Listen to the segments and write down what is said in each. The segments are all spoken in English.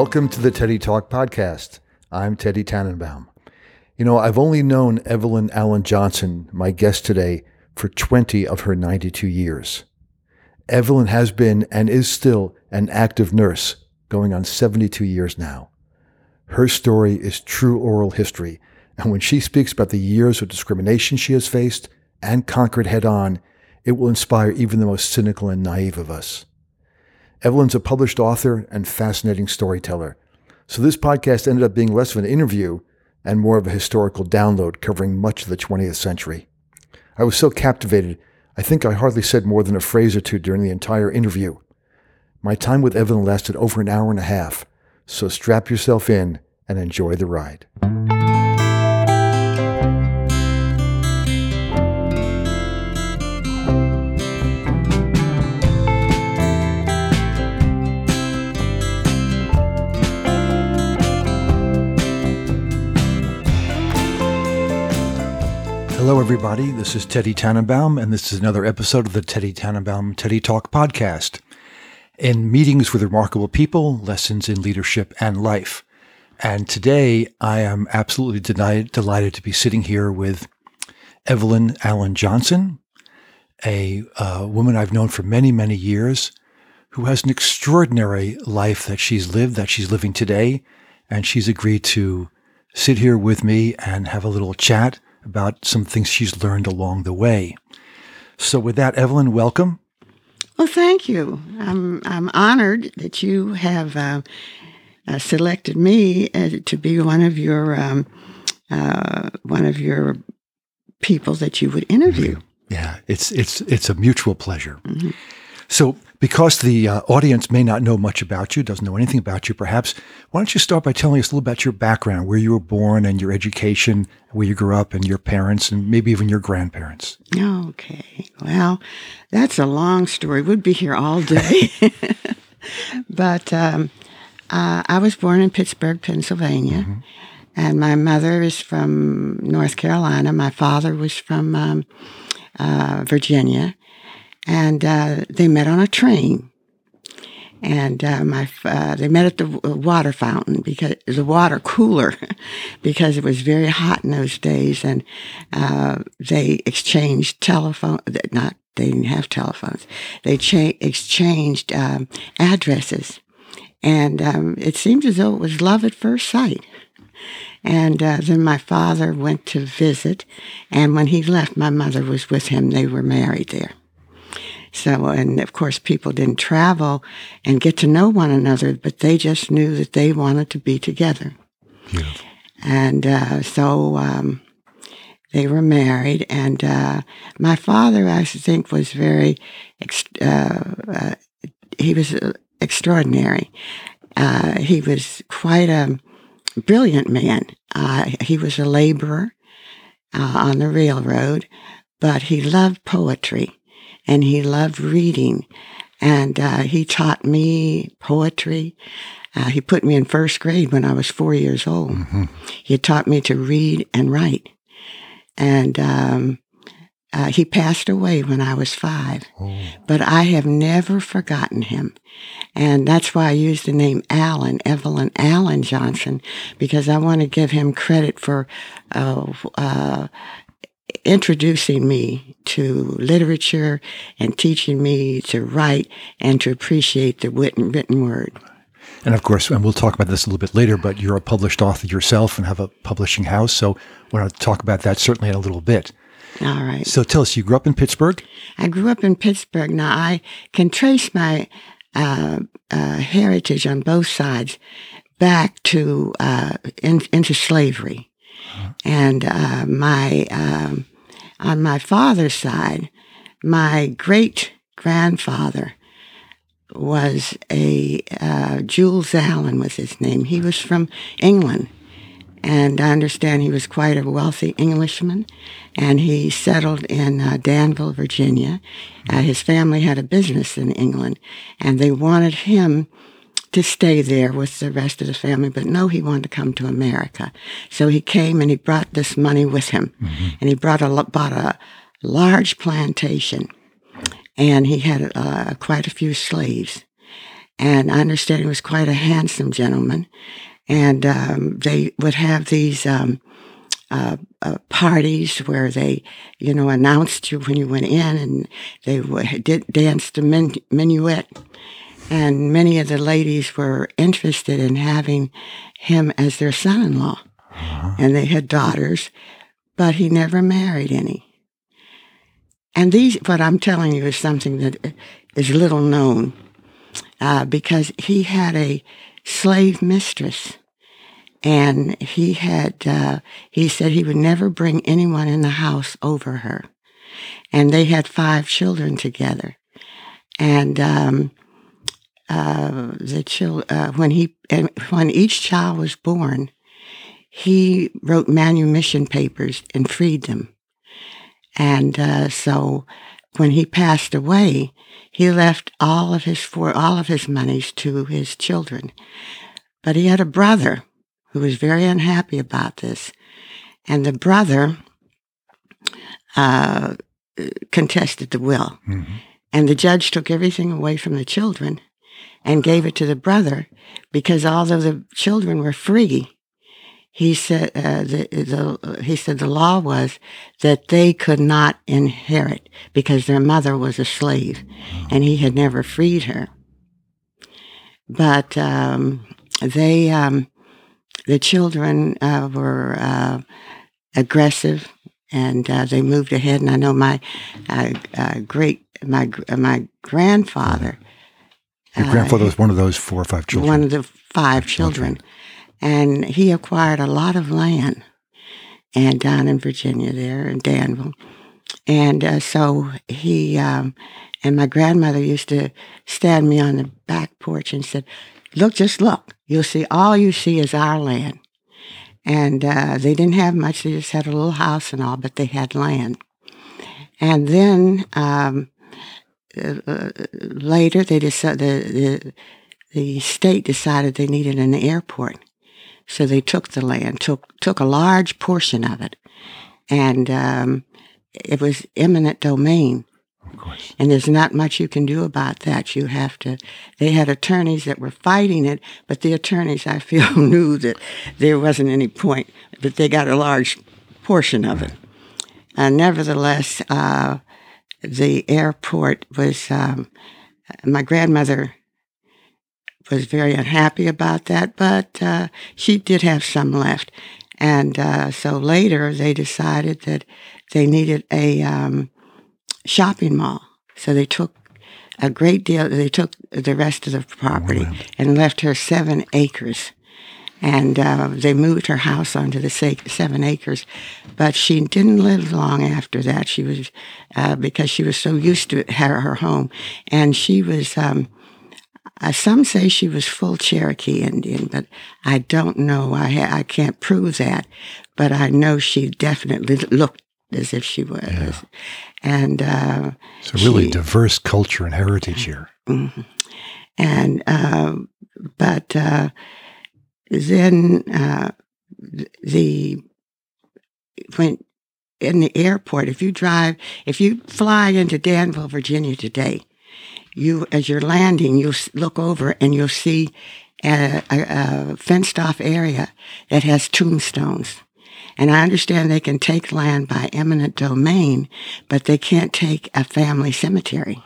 Welcome to the Teddy Talk Podcast. I'm Teddy Tannenbaum. You know, I've only known Evelyn Allen Johnson, my guest today, for 20 of her 92 years. Evelyn has been and is still an active nurse, going on 72 years now. Her story is true oral history, and when she speaks about the years of discrimination she has faced and conquered head on, it will inspire even the most cynical and naive of us. Evelyn's a published author and fascinating storyteller, so this podcast ended up being less of an interview and more of a historical download covering much of the 20th century. I was so captivated I think I hardly said more than a phrase or two during the entire interview. My time with Evelyn lasted over an hour and a half, so strap yourself in and enjoy the ride. Hello, everybody. This is Teddy Tannenbaum, and this is another episode of the Teddy Tannenbaum Teddy Talk podcast. In meetings with remarkable people, lessons in leadership and life. And today, I am absolutely delighted, delighted to be sitting here with Evelyn Allen Johnson, a uh, woman I've known for many, many years, who has an extraordinary life that she's lived, that she's living today, and she's agreed to sit here with me and have a little chat about some things she's learned along the way. So, with that, Evelyn, welcome. Well, thank you. I'm I'm honored that you have uh, uh, selected me uh, to be one of your um, uh, one of your people that you would interview. Yeah, it's it's it's a mutual pleasure. Mm-hmm. So, because the uh, audience may not know much about you, doesn't know anything about you, perhaps, why don't you start by telling us a little about your background, where you were born and your education, where you grew up, and your parents, and maybe even your grandparents? Okay. Well, that's a long story. We'd be here all day. but um, uh, I was born in Pittsburgh, Pennsylvania. Mm-hmm. And my mother is from North Carolina. My father was from um, uh, Virginia and uh, they met on a train. And uh, my uh, they met at the water fountain because the water cooler because it was very hot in those days, and uh, they exchanged telephone. Not they didn't have telephones. They cha- exchanged um, addresses, and um, it seemed as though it was love at first sight. And uh, then my father went to visit, and when he left, my mother was with him. They were married there. So, and of course, people didn't travel and get to know one another, but they just knew that they wanted to be together. And uh, so um, they were married, and uh, my father, I think, was very, uh, uh, he was uh, extraordinary. Uh, he was quite a brilliant man. he was a laborer on the railroad, but he loved poetry and he loved reading. And uh, he taught me poetry. Uh, he put me in first grade when I was four years old. Mm-hmm. He taught me to read and write. And um, uh, he passed away when I was five. Oh. But I have never forgotten him. And that's why I use the name Allen, Evelyn Allen Johnson, because I want to give him credit for uh, uh, introducing me to literature and teaching me to write and to appreciate the written, written word. And of course, and we'll talk about this a little bit later, but you're a published author yourself and have a publishing house. So we're going to talk about that certainly in a little bit. All right. So tell us, you grew up in Pittsburgh? I grew up in Pittsburgh. Now, I can trace my uh, uh, heritage on both sides back to uh, in, into slavery. And uh, my um, on my father's side, my great grandfather was a uh, Jules Allen was his name. He was from England, and I understand he was quite a wealthy Englishman. And he settled in uh, Danville, Virginia. Uh, his family had a business in England, and they wanted him to stay there with the rest of the family, but no, he wanted to come to America. So he came and he brought this money with him, mm-hmm. and he brought a bought a large plantation, and he had uh, quite a few slaves. and I understand he was quite a handsome gentleman. And um, they would have these um, uh, uh, parties where they, you know, announced you when you went in, and they w- did danced the min- minuet. And many of the ladies were interested in having him as their son-in-law, and they had daughters, but he never married any. And these, what I'm telling you, is something that is little known, uh, because he had a slave mistress. And he had uh, he said he would never bring anyone in the house over her. And they had five children together. And um, uh, the chil- uh, when he and when each child was born he wrote manumission papers and freed them and uh, so when he passed away he left all of his for all of his monies to his children but he had a brother who was very unhappy about this. And the brother uh, contested the will. Mm-hmm. And the judge took everything away from the children and gave it to the brother because although the children were free, he said uh, the, the, he said the law was that they could not inherit because their mother was a slave, and he had never freed her. But um, they um, the children uh, were uh, aggressive and uh, they moved ahead. And I know my uh, uh, great my my grandfather. Your grandfather was one of those four or five children. One of the five children, okay. and he acquired a lot of land, and down in Virginia there in Danville, and uh, so he um, and my grandmother used to stand me on the back porch and said, Look, just look. You'll see, all you see is our land. And uh, they didn't have much. They just had a little house and all, but they had land. And then um, uh, uh later, they decided, the, the, the state decided they needed an airport. So they took the land, took, took a large portion of it. And um, it was eminent domain. And there's not much you can do about that. You have to, they had attorneys that were fighting it, but the attorneys, I feel, knew that there wasn't any point, but they got a large portion of it. Uh, nevertheless, uh, the airport was, um, my grandmother was very unhappy about that, but uh, she did have some left. And uh, so later they decided that they needed a, um, shopping mall. So they took a great deal, they took the rest of the property wow. and left her seven acres. And uh, they moved her house onto the seven acres. But she didn't live long after that. She was, uh, because she was so used to her, her home. And she was, um, uh, some say she was full Cherokee Indian, but I don't know. I, ha- I can't prove that. But I know she definitely looked as if she was. Yeah. And uh, it's a really she, diverse culture and heritage here. Mm-hmm. And uh, but uh, then uh, the when in the airport, if you drive, if you fly into Danville, Virginia today, you as you're landing, you'll look over and you'll see a, a, a fenced off area that has tombstones and I understand they can take land by eminent domain, but they can't take a family cemetery.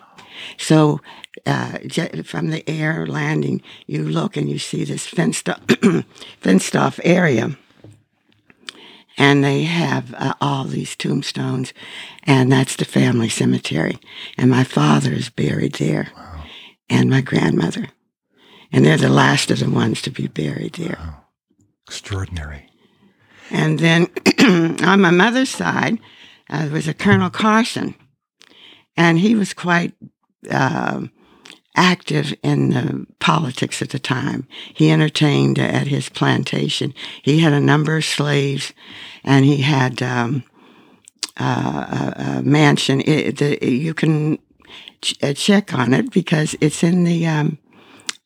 So uh, from the air landing, you look and you see this fenced off, fenced off area. And they have uh, all these tombstones, and that's the family cemetery. And my father is buried there, wow. and my grandmother. And they're the last of the ones to be buried there. Wow. Extraordinary. And then on my mother's side, uh, there was a Colonel Carson, and he was quite uh, active in the politics at the time. He entertained at his plantation. He had a number of slaves, and he had um, uh, a, a, mansion. It, the, you can ch- uh, check on it because it's in the um,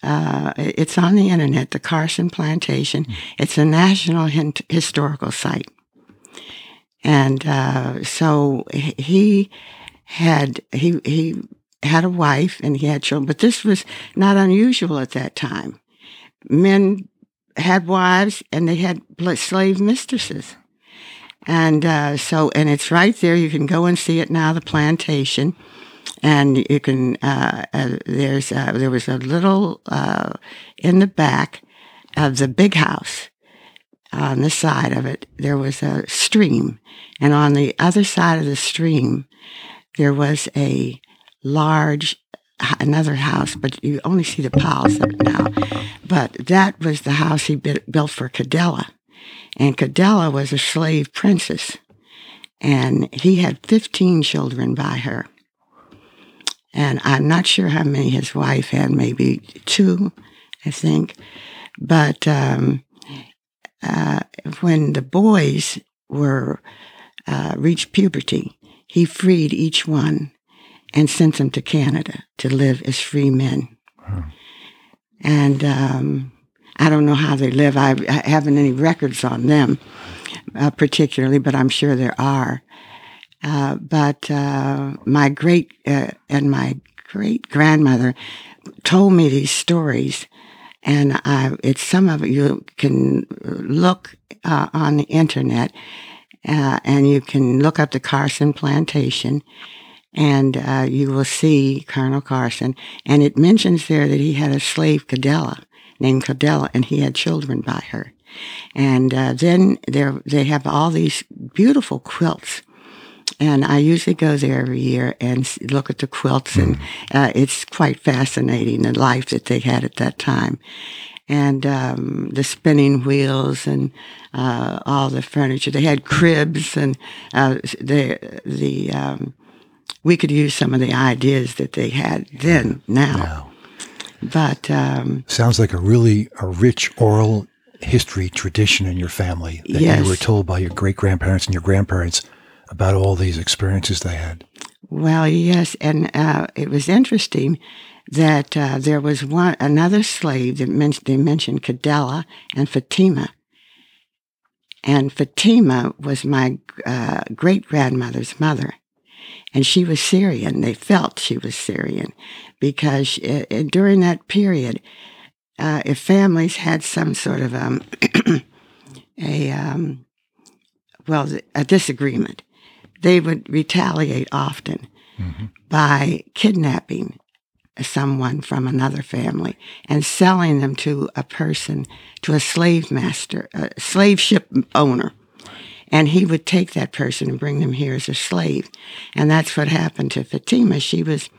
uh, it's on the internet, the Carson Plantation. Mm. It's a national historical site. And uh, so he had he he had a wife and he had children, but this was not unusual at that time. Men had wives and they had slave mistresses. And uh, so, and it's right there. You can go and see it now, the plantation. And you can, uh, uh, there's, uh, there was a little, uh, in the back of the big house on the side of it, there was a stream. And on the other side of the stream, there was a large, another house, but you only see the piles of it now. But that was the house he built for Cadella. And Cadella was a slave princess. And he had 15 children by her. And I'm not sure how many his wife had, maybe two, I think. But um, uh, when the boys were uh, reached puberty, he freed each one and sent them to Canada to live as free men. And um, I don't know how they live. I, I haven't any records on them uh, particularly, but I'm sure there are. Uh, but uh, my great uh, and my great grandmother told me these stories and I, it's some of it you can look uh, on the internet uh, and you can look up the Carson plantation and uh, you will see Colonel Carson. And it mentions there that he had a slave, Cadella, named Cadella, and he had children by her. And uh, then there, they have all these beautiful quilts and I usually go there every year and look at the quilts, and hmm. uh, it's quite fascinating the life that they had at that time, and um, the spinning wheels and uh, all the furniture. They had cribs, and uh, the the um, we could use some of the ideas that they had then now. now. But um, sounds like a really a rich oral history tradition in your family that yes. you were told by your great grandparents and your grandparents about all these experiences they had. Well, yes, and uh, it was interesting that uh, there was one another slave that men- they mentioned Cadella and Fatima, and Fatima was my uh, great grandmother's mother, and she was Syrian. They felt she was Syrian because uh, uh, during that period, uh, if families had some sort of um, a um, well a disagreement, they would retaliate often mm-hmm. by kidnapping someone from another family and selling them to a person, to a slave master, a slave ship owner. And he would take that person and bring them here as a slave. And that's what happened to Fatima. She was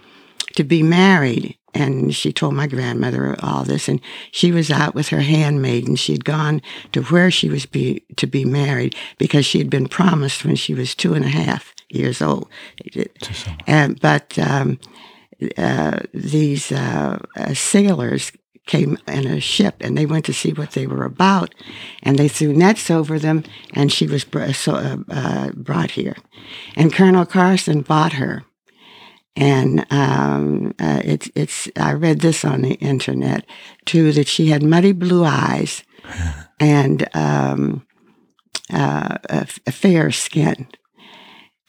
to be married and she told my grandmother all this and she was out with her handmaid and she'd gone to where she was be, to be married because she had been promised when she was two and a half years old and, but um, uh, these uh, uh, sailors came in a ship and they went to see what they were about and they threw nets over them and she was br- so, uh, uh, brought here and colonel carson bought her and um, uh, it's it's. I read this on the internet too that she had muddy blue eyes and um, uh, a, a, fair skin.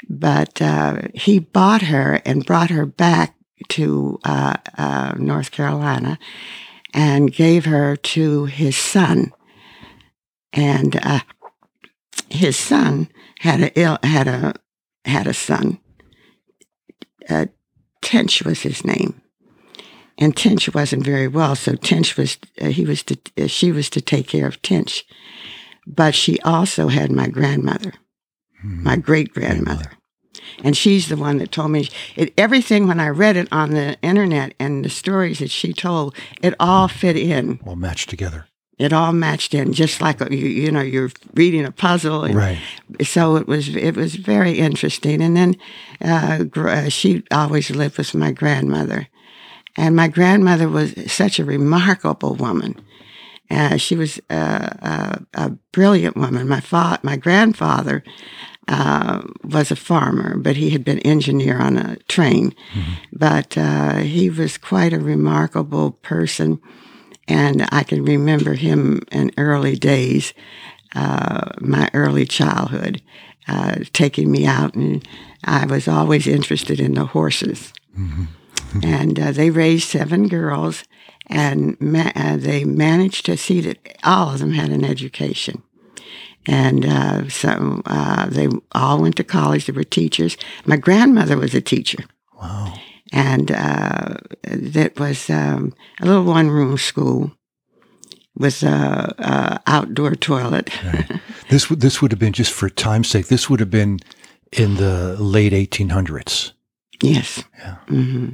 But uh, he bought her and brought her back to uh, uh, North Carolina and gave her to his son. And uh, his son had a Ill, had a had a son. Uh, Tench was his name. And Tench wasn't very well, so Tench was, uh, he was to, uh, she was to take care of Tench. But she also had my grandmother, mm-hmm. my great grandmother. And she's the one that told me it, everything when I read it on the internet and the stories that she told, it all fit in. All matched together. It all matched in just like you, you know you're reading a puzzle and right. so it was it was very interesting. And then uh, uh, she always lived with my grandmother. And my grandmother was such a remarkable woman uh, she was a, a, a, brilliant woman my fa- my grandfather uh, was a farmer, but he had been engineer on a train. Mm-hmm. But uh, he was quite a remarkable person and I can remember him in early days, uh, my early childhood, uh, taking me out, and I was always interested in the horses. Mm-hmm. and uh, they raised seven girls, and ma- uh, they managed to see that all of them had an education. And uh, so uh, they all went to college. They were teachers. My grandmother was a teacher. Wow. And uh, that was um, a little one room school with a, a outdoor toilet. Right. This would this would have been just for time's sake. This would have been in the late 1800s. yes. Yeah. hmm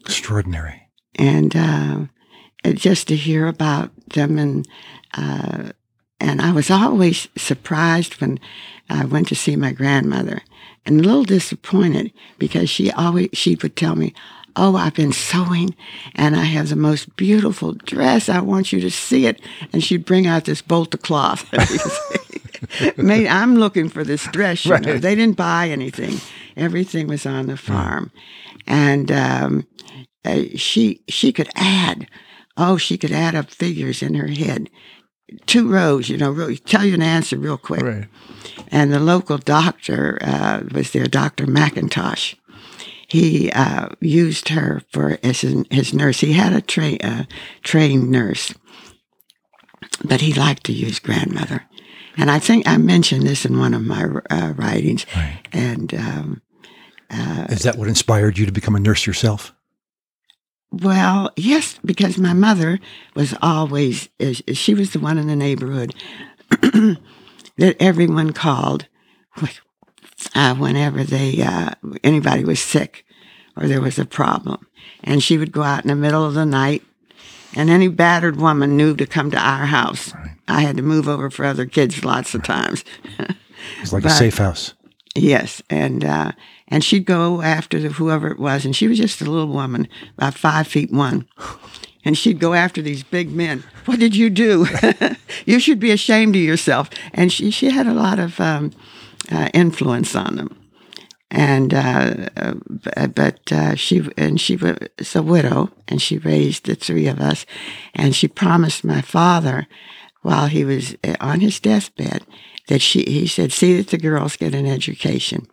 Extraordinary. and uh, just to hear about them and uh, and I was always surprised when I went to see my grandmother and a little disappointed because she always she would tell me, "Oh, I've been sewing and I have the most beautiful dress. I want you to see it." And she'd bring out this bolt of cloth. Mate, I'm looking for this dress. You know. They didn't buy anything. Everything was on the farm, and um, uh, she she could add. Oh, she could add up figures in her head. Two rows, you know, real, tell you an answer real quick. Right. And the local doctor uh, was there, Dr. McIntosh. He uh, used her for as his, his nurse. He had a tra- uh, trained nurse, but he liked to use grandmother. And I think I mentioned this in one of my uh, writings. Right. And um, Is that what inspired you to become a nurse yourself? Well, yes, because my mother was always, she was the one in the neighborhood that everyone called uh, whenever they, uh, anybody was sick or there was a problem. And she would go out in the middle of the night and any battered woman knew to come to our house. I had to move over for other kids lots of times. It's like a safe house. Yes, and uh, and she'd go after whoever it was, and she was just a little woman, about five feet one, and she'd go after these big men. What did you do? you should be ashamed of yourself. And she she had a lot of um, uh, influence on them, and uh, uh, but uh, she and she was a widow, and she raised the three of us, and she promised my father while he was uh, on his deathbed that she he said see that the girls get an education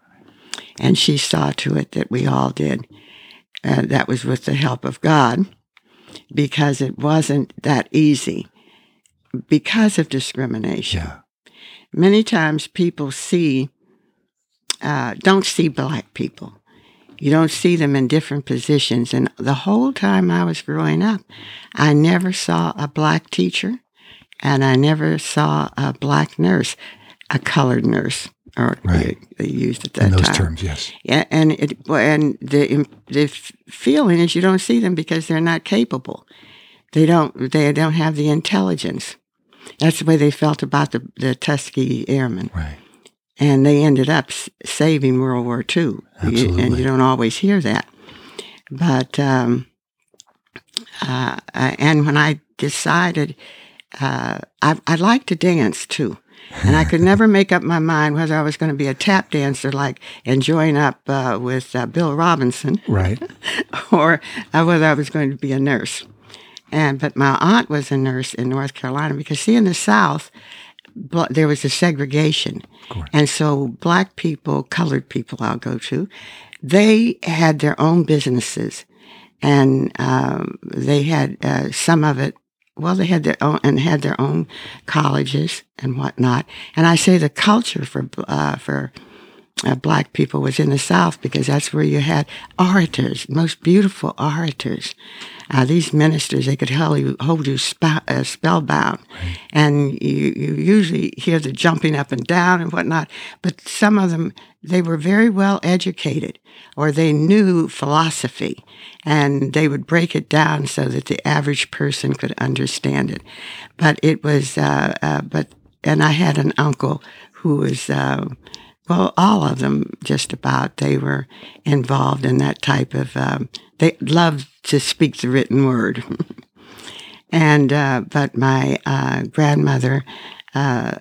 and she saw to it that we all did. Uh, that was with the help of god because it wasn't that easy because of discrimination. Yeah. many times people see uh, don't see black people. You don't see them in different positions. And the whole time i was growing up i never saw a black teacher and i never saw a black nurse a colored nurse or Right. they, used at that In those time terms, yes. yeah, and it and the the feeling is you don't see them because they're not capable. They don't they don't have the intelligence. That's the way they felt about the the Tuskegee Airmen, Right. and they ended up saving World War II. You- and you don't always hear that, but um, uh, uh, and when I decided, uh, I I like to dance too. And I could never make up my mind whether I was going to be a tap dancer, like and join up uh, with uh, Bill Robinson, Right. or uh, whether I was going to be a nurse. And but my aunt was a nurse in North Carolina because see in the South bl- there was a segregation, and so black people, colored people, I'll go to, they had their own businesses, and um, they had uh, some of it. Well, they had their own and had their own colleges and whatnot. And I say the culture for uh, for uh, black people was in the South because that's where you had orators, most beautiful orators. Uh, these ministers, they could hold you, hold you spa- uh, spellbound. And you, you usually hear the jumping up and down and whatnot. But some of them, they were very well educated or they knew philosophy and they would break it down so that the average person could understand it. But it was, uh, uh, but, and I had an uncle who was, uh, well, all of them just about, they were involved in that type of, um, they loved to speak the written word. and, uh, but my uh, grandmother, uh,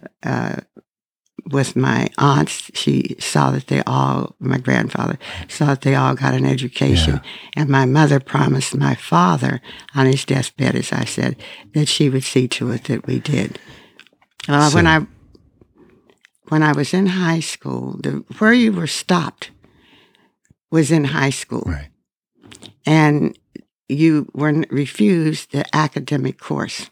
with my aunts, she saw that they all, my grandfather, saw that they all got an education. And my mother promised my father on his deathbed, as I said, that she would see to it that we did. Uh, when I when I was in high school, the, where you were stopped was in high school. Right. and you were refused the academic course.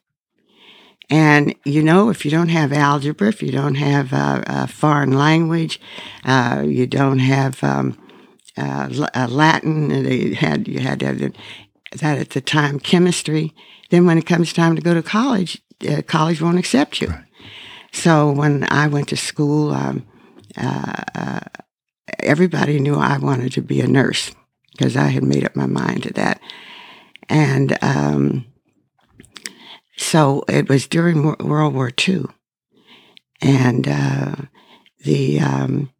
And you know, if you don't have algebra, if you don't have uh, a foreign language, uh, you don't have um, uh, Latin, they had you had to have that at the time, chemistry. Then when it comes time to go to college, uh, college won't accept you. Right. So when I went to school, um, uh, uh, everybody knew I wanted to be a nurse because I had made up my mind to that. And um, so it was during World War II, and uh, the um,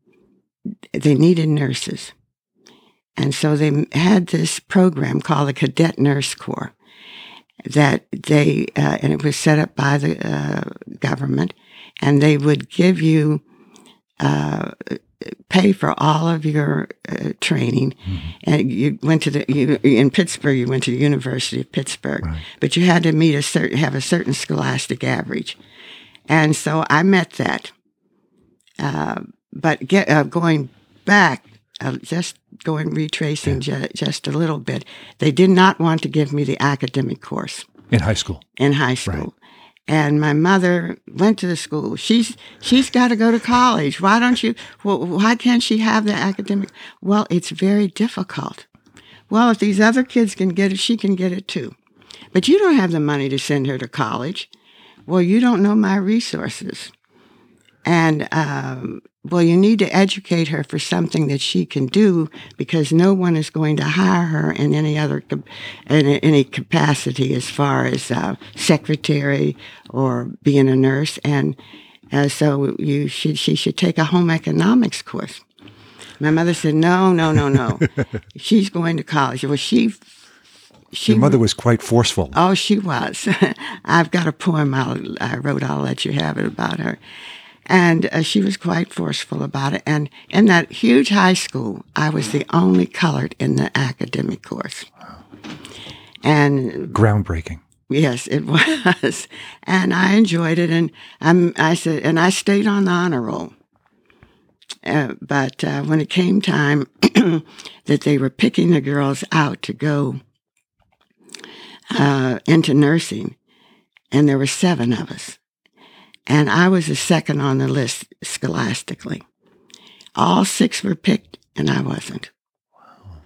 they needed nurses, and so they had this program called the Cadet Nurse Corps that they uh, and it was set up by the uh, government, and they would give you uh, pay for all of your uh, training. Mm-hmm. And you went to the you, in Pittsburgh. You went to the University of Pittsburgh, right. but you had to meet a certain have a certain scholastic average, and so I met that. Uh, but get, uh, going back, uh, just going retracing yeah. ju- just a little bit, they did not want to give me the academic course in high school. In high school. Right and my mother went to the school. She's she's got to go to college. Why don't you? Well, why can't she have the academic? Well, it's very difficult. Well, if these other kids can get it, she can get it too. But you don't have the money to send her to college. Well, you don't know my resources. And um, well, you need to educate her for something that she can do because no one is going to hire her in any other in any capacity as far as uh, secretary or being a nurse. And uh, so you should she should take a home economics course. My mother said, "No, no, no, no. She's going to college." Well, she she, Your mother was quite forceful. Oh, she was. I've got a poem I'll, i wrote. I'll let you have it about her. And uh, she was quite forceful about it. And in that huge high school, I was the only colored in the academic course. Wow. And groundbreaking. Yes, it was. And I enjoyed it. And I'm, I said, and I stayed on the honor roll. Uh, but uh, when it came time that they were picking the girls out to go uh, into nursing, and there were seven of us, and I was the second on the list scholastically. All six were picked, and I wasn't. Wow.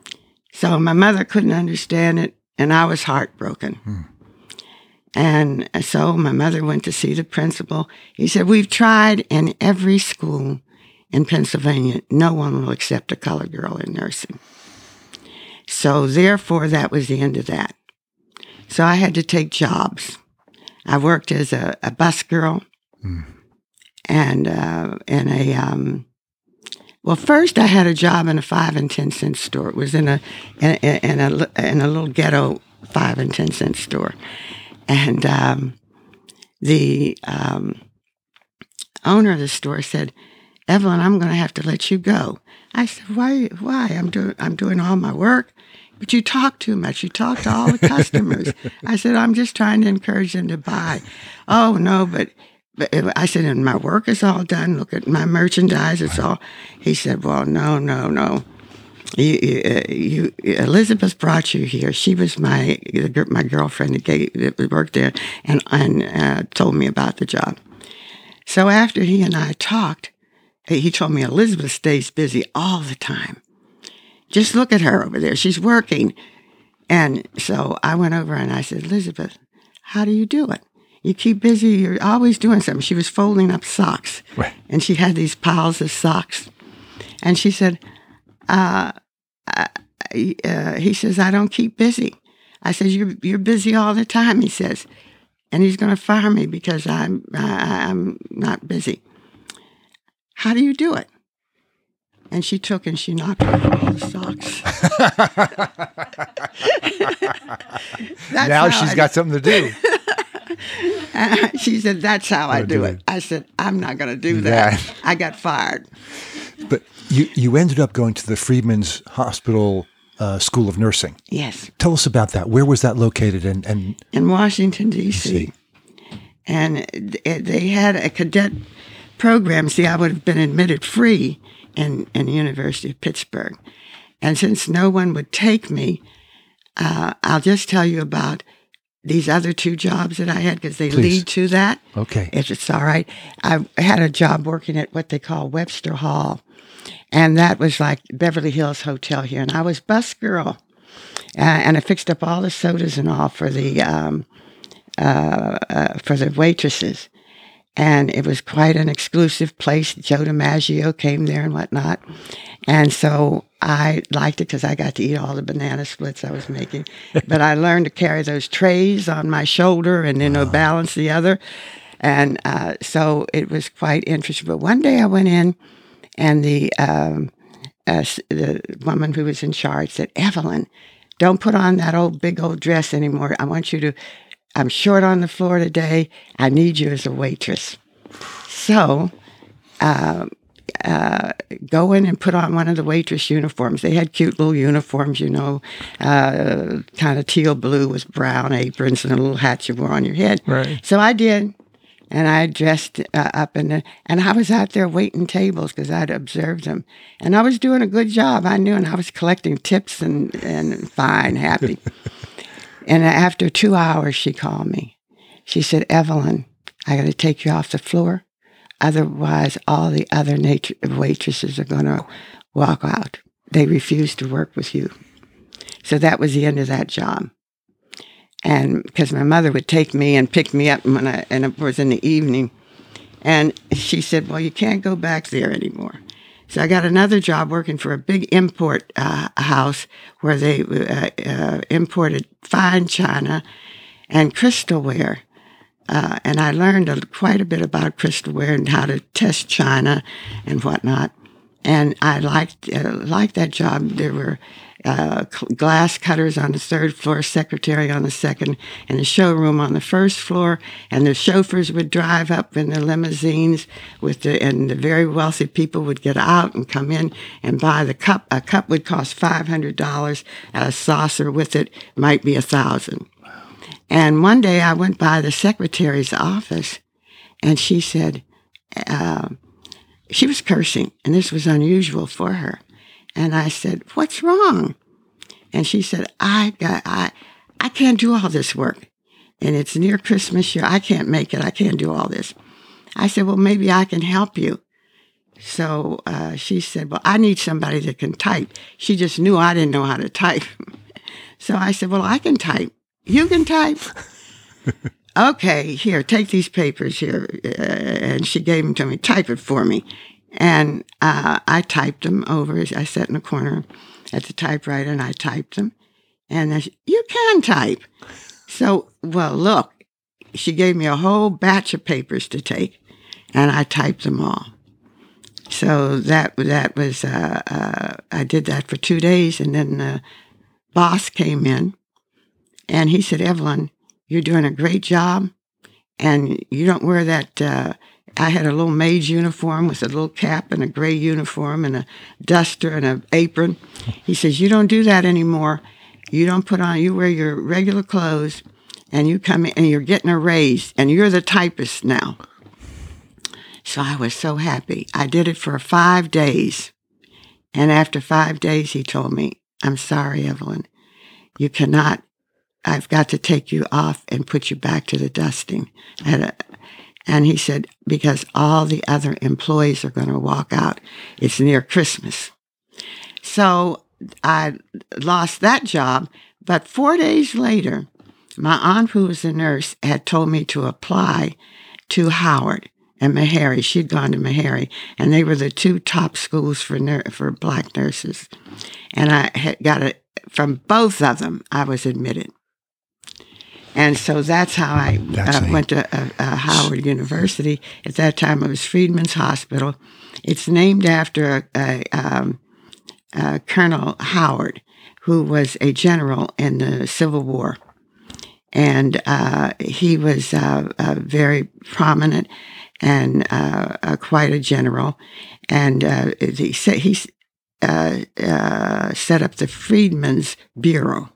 So my mother couldn't understand it, and I was heartbroken. Hmm. And so my mother went to see the principal. He said, We've tried in every school in Pennsylvania, no one will accept a colored girl in nursing. So therefore, that was the end of that. So I had to take jobs. I worked as a, a bus girl Mm. And uh, in a, um, well, first I had a job in a five and ten cent store. It was in a in a in a, in a little ghetto five and ten cent store, and um, the um, owner of the store said, "Evelyn, I'm going to have to let you go." I said, "Why? Why? I'm doing I'm doing all my work." But you talk too much. You talk to all the customers. I said, I'm just trying to encourage them to buy. Oh, no, but I said, and my work is all done. Look at my merchandise. It's all. He said, well, no, no, no. You, you, Elizabeth brought you here. She was my my girlfriend that, gave, that worked there, and and uh, told me about the job. So after he and I talked, he told me Elizabeth stays busy all the time. Just look at her over there; she's working. And so I went over and I said, Elizabeth, how do you do it? You keep busy. You're always doing something. She was folding up socks, right. and she had these piles of socks. And she said, uh, uh, uh, "He says I don't keep busy." I said, "You're you're busy all the time." He says, and he's going to fire me because I'm I, I'm not busy. How do you do it? And she took and she knocked off all the socks. now she's I, got something to do. she said, That's how I do, do it. it. I said, I'm not going to do that. that. I got fired. But you, you ended up going to the Freedmen's Hospital uh, School of Nursing. Yes. Tell us about that. Where was that located? And, and in Washington D.C. And they had a cadet program. See, I would have been admitted free in, in the University of Pittsburgh. And since no one would take me, uh, I'll just tell you about these other two jobs that I had because they Please. lead to that. Okay. If it's all right. I had a job working at what they call Webster Hall, and that was like Beverly Hills Hotel here, and I was bus girl, uh, and I fixed up all the sodas and all for the um, uh, uh, for the waitresses, and it was quite an exclusive place. Joe DiMaggio came there and whatnot, and so I liked it because I got to eat all the banana splits I was making. but I learned to carry those trays on my shoulder and then wow. balance the other. And uh, so it was quite interesting. But one day I went in, and the um, uh, the woman who was in charge said, "Evelyn, don't put on that old big old dress anymore. I want you to. I'm short on the floor today. I need you as a waitress." So. Um, uh, go in and put on one of the waitress uniforms. They had cute little uniforms, you know, uh, kind of teal blue with brown aprons and a little hat you wore on your head. Right. So I did. And I dressed uh, up and and I was out there waiting tables because I'd observed them, and I was doing a good job. I knew, and I was collecting tips and and fine, happy. and after two hours, she called me. She said, "Evelyn, I got to take you off the floor. Otherwise, all the other waitresses are going to walk out. They refuse to work with you. So that was the end of that job. And because my mother would take me and pick me up when I, and it was in the evening. And she said, Well, you can't go back there anymore. So I got another job working for a big import uh, house where they uh, uh, imported fine china and crystalware. Uh, and I learned a, quite a bit about crystalware and how to test china and whatnot. And I liked uh, liked that job. There were uh, glass cutters on the third floor, secretary on the second, and the showroom on the first floor. And the chauffeurs would drive up in their limousines with the, and the very wealthy people would get out and come in and buy the cup. A cup would cost five hundred dollars. A saucer with it might be a thousand. And one day I went by the secretary's office and she said, uh, she was cursing, and this was unusual for her. And I said, What's wrong? And she said, I got, I, I can't do all this work. And it's near Christmas year. I can't make it. I can't do all this. I said, Well, maybe I can help you. So uh, she said, Well, I need somebody that can type. She just knew I didn't know how to type. so I said, Well, I can type. You can type. okay, here, take these papers here. Uh, and she gave them to me. Type it for me. And uh, I typed them over. I sat in a corner at the typewriter and I typed them. And I said, You can type. So, well, look, she gave me a whole batch of papers to take, and I typed them all. So that that was uh, uh, I did that for two days, and then the boss came in, and he said, "Evelyn, you're doing a great job, and you don't wear that." Uh, I had a little maid's uniform with a little cap and a gray uniform and a duster and an apron. He says, "You don't do that anymore. You don't put on. You wear your regular clothes." and you come in and you're getting a raise and you're the typist now. So I was so happy. I did it for five days. And after five days, he told me, I'm sorry, Evelyn. You cannot, I've got to take you off and put you back to the dusting. And, and he said, because all the other employees are going to walk out. It's near Christmas. So I lost that job. But four days later, my aunt, who was a nurse, had told me to apply to Howard and Meharry. She'd gone to Meharry, and they were the two top schools for nur- for black nurses. And I had got it from both of them. I was admitted, and so that's how I uh, went to uh, uh, Howard University. At that time, it was Freedmen's Hospital. It's named after a, a, um, Colonel Howard, who was a general in the Civil War and uh, he was uh, uh, very prominent and uh, quite a general. And uh, he set, he uh, set up the Freedmen's Bureau,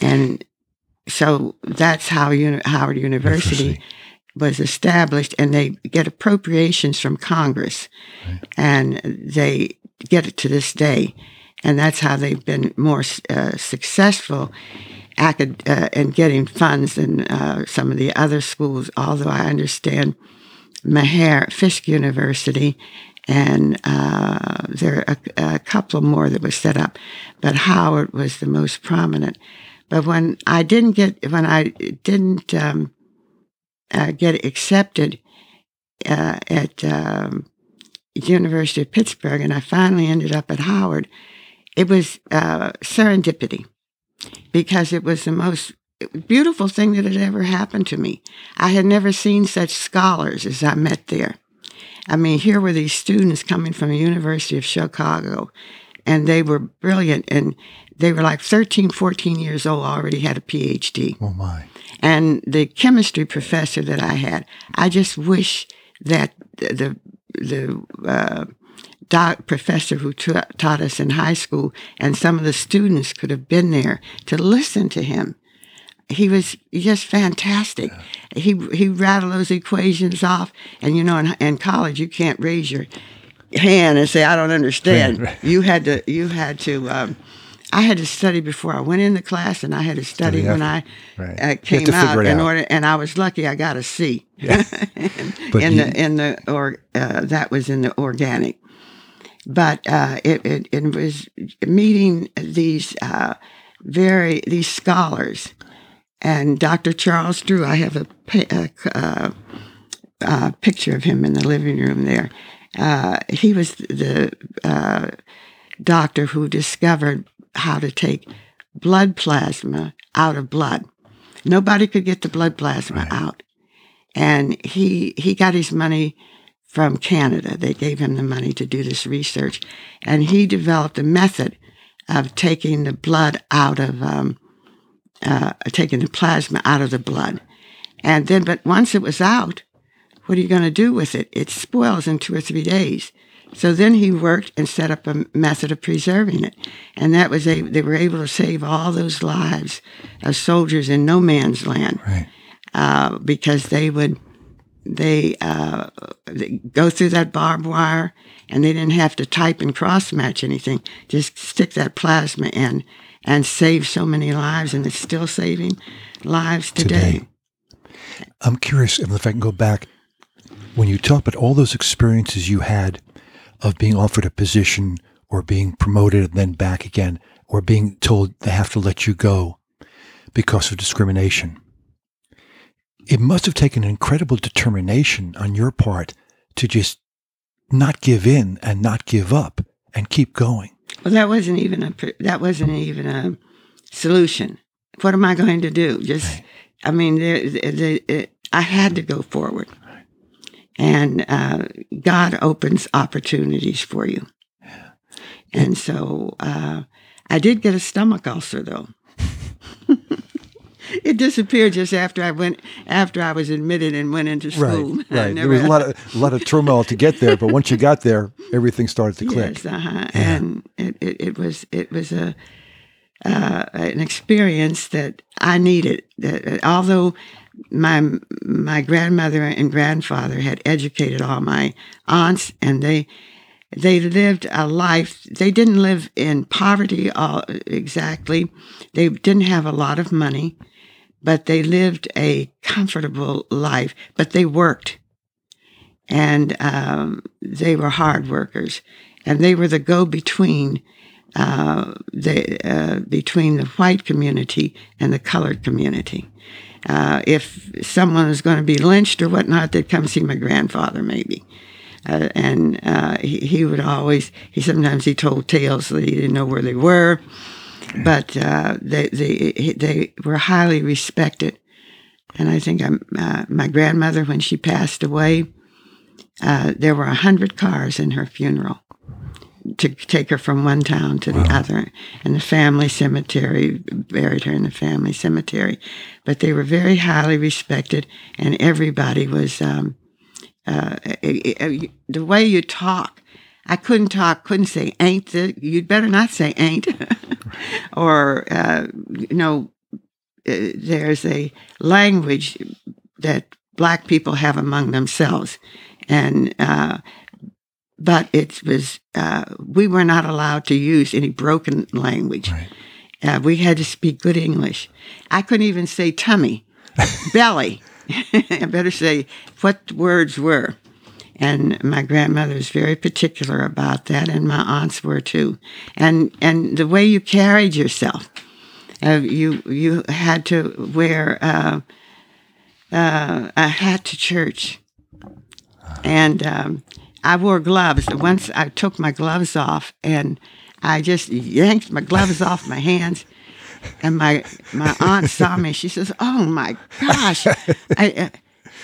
and so that's how Uni- Howard University was established. And they get appropriations from Congress, right. and they get it to this day. and that's how they've been more uh, successful acad- uh, in getting funds than uh, some of the other schools. Although I understand Meharry Fisk University, and uh, there are a, a, couple more that were set up, but Howard was the most prominent. But when I didn't get when I didn't um, uh, get accepted uh, at um, University of Pittsburgh, and I finally ended up at Howard. It was uh, serendipity because it was the most beautiful thing that had ever happened to me. I had never seen such scholars as I met there. I mean, here were these students coming from the University of Chicago, and they were brilliant, and they were like 13, 14 years old, already had a PhD. Oh, my. And the chemistry professor that I had, I just wish that the, the, uh, doc, professor who ta- taught us in high school and some of the students could have been there to listen to him he was just fantastic. Yeah. He he rattled those equations off, and you know, in, in, college you can't raise your hand and say I don't understand. Right, right. You had to you had to. Um, I had to study before I went into class, and I had to study, study when I right. uh, came out in out. order. And I was lucky; I got a C. Yeah. in, the in the or uh, that was in the organic. But uh, it, it, it was meeting these uh, very these scholars and Dr. Charles Drew, I have a, a, a, a picture of him in the living room there. Uh, he was the uh, doctor who discovered how to take blood plasma out of blood. Nobody could get the blood plasma right. out. And he he got his money from Canada. They gave him the money to do this research. And he developed a method of taking the blood out of um, uh, taking the plasma out of the blood. And then, but once it was out, what are you going to do with it? It spoils in two or three days. So then he worked and set up a method of preserving it. And that was a, they were able to save all those lives of soldiers in no man's land. Right. Uh, because they would, they, uh, they go through that barbed wire and they didn't have to type and cross match anything. Just stick that plasma in and save so many lives, and it's still saving lives today. today. I'm curious if I can go back when you talk about all those experiences you had of being offered a position or being promoted and then back again, or being told they have to let you go because of discrimination. It must have taken incredible determination on your part to just not give in and not give up and keep going. Well, that wasn't even a that wasn't even a solution. What am I going to do? Just. I mean, I had to go forward. And uh, God opens opportunities for you. And so uh, I did get a stomach ulcer, though. it disappeared just after I went after I was admitted and went into school. Right, right. there was a lot of a lot of turmoil to get there, but once you got there, everything started to click. Yes, uh-huh. yeah. and it, it, it, was it was a uh, an experience that I needed. That although my my grandmother and grandfather had educated all my aunts, and they they lived a life. They didn't live in poverty all, exactly. They didn't have a lot of money but they lived a comfortable life, but they worked. And um, they were hard workers. And they were the go between uh, the, uh, between the white community and the colored community. Uh, if someone was going to be lynched or whatnot, they'd come see my grandfather, maybe. Uh, and uh, he, he, would always, he sometimes he told tales that he didn't know where they were but uh, they, they, they were highly respected. And I think um, uh, my grandmother, when she passed away, uh, there were a hundred cars in her funeral to take her from one town to the wow. other. And the family cemetery buried her in the family cemetery. But they were very highly respected, and everybody was. Um, uh, the way you talk I couldn't talk, couldn't say ain't. The, you'd better not say ain't. or, uh, you know, uh, there's a language that black people have among themselves. And uh, but it was uh, we were not allowed to use any broken language. Right. Uh, we had to speak good English. I couldn't even say tummy, belly. I better say what words were. And my grandmother was very particular about that, and my aunts were too. And and the way you carried yourself, uh, you you had to wear uh, uh, a hat to church, and um, I wore gloves. Once I took my gloves off, and I just yanked my gloves off my hands. And my my aunt saw me. She says, "Oh my gosh, I,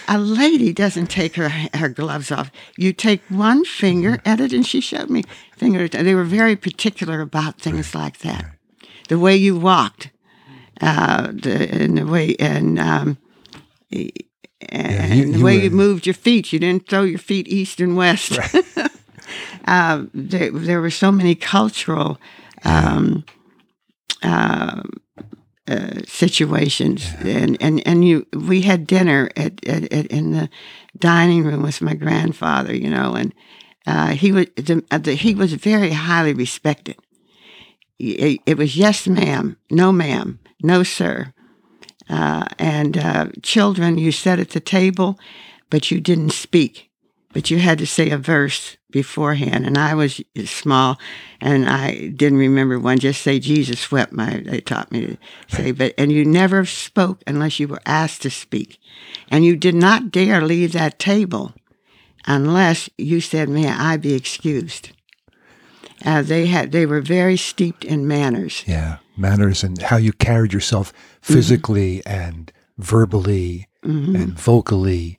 a lady doesn't take her her gloves off. You take one finger at it." And she showed me finger. They were very particular about things like that. The way you walked, uh, the, and the way and um, and you- the you way were- you moved your feet. You didn't throw your feet east and west. uh, there, there were so many cultural um, uh, uh, situations, and, and and you we had dinner at, at, at in the dining room with my grandfather, you know, and uh, he was the, uh, the, he was very highly respected. It, it was yes, ma'am, no, ma'am, no, sir. Uh, and uh, children, you sat at the table, but you didn't speak. But you had to say a verse beforehand. And I was small, and I didn't remember one. Just say Jesus wept. My they taught me to say, but and you never spoke unless you were asked to speak, and you did not dare leave that table unless you said, "May I be excused." Uh, they had they were very steeped in manners. Yeah, manners and how you carried yourself physically and verbally and vocally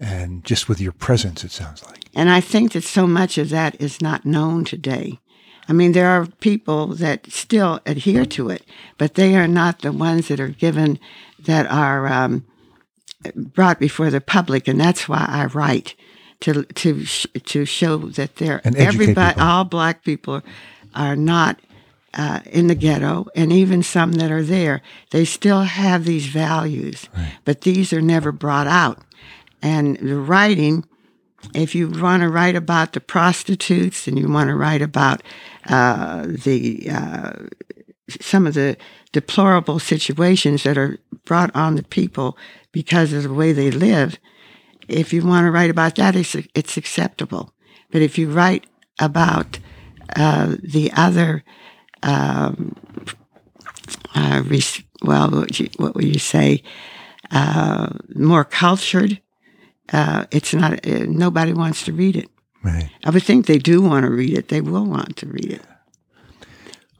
and just with your presence, it sounds like. And I think that so much of that is not known today. I mean, there are people that still adhere to it, but they are not the ones that are given, that are um, brought before the public, and that's why I write to to sh- to show that there everybody, people. all black people, are not uh, in the ghetto, and even some that are there, they still have these values, but these are never brought out. And the writing, if you want to write about the prostitutes and you want to write about uh, the uh, some of the deplorable situations that are brought on the people because of the way they live, if you want to write about that, it's, it's acceptable. But if you write about uh, the other, um, uh, res- well, what, would you, what would you say, uh, more cultured, uh, it's not, uh, nobody wants to read it. Right. I would think they do want to read it. They will want to read it.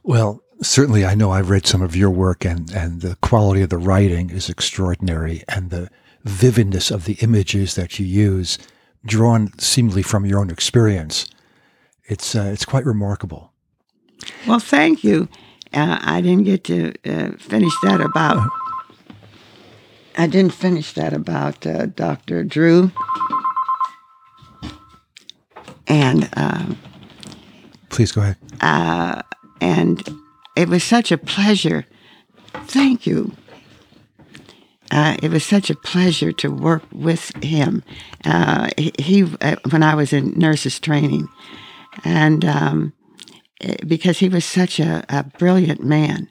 Well, certainly I know I've read some of your work and, and the quality of the writing is extraordinary and the vividness of the images that you use drawn seemingly from your own experience. It's, uh, it's quite remarkable. Well, thank you. Uh, I didn't get to uh, finish that about. I didn't finish that about uh, Dr. Drew. And um, Please go ahead. and it was such a pleasure. Thank you. Uh, it was such a pleasure to work with him. Uh, he, he uh, when I was in nurses training, and um, because he was such a, a brilliant man,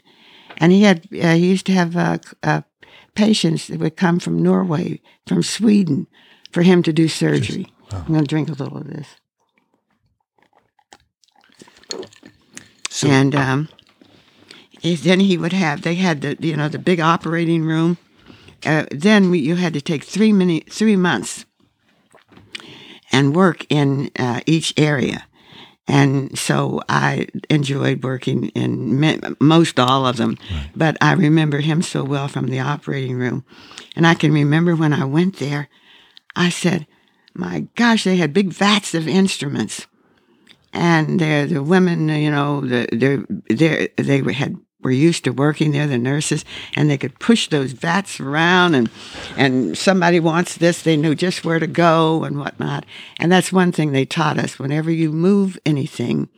and he had uh, he used to have uh, uh, patients that would come from Norway, from Sweden, for him to do surgery. I'm going to drink a little of this. So- and um, eh, then he would have they had the you know the big operating room. Uh, then we, you had to take three mini, three months and work in uh, each area. And so I enjoyed working in most all of them, but I remember him so well from the operating room. And I can remember when I went there, I said, my gosh, they had big vats of instruments. And the the women, you know, the they they had were used to working there, the nurses, and they could push those vats around, and and somebody wants this, they knew just where to go and whatnot. And that's one thing they taught us: whenever you move anything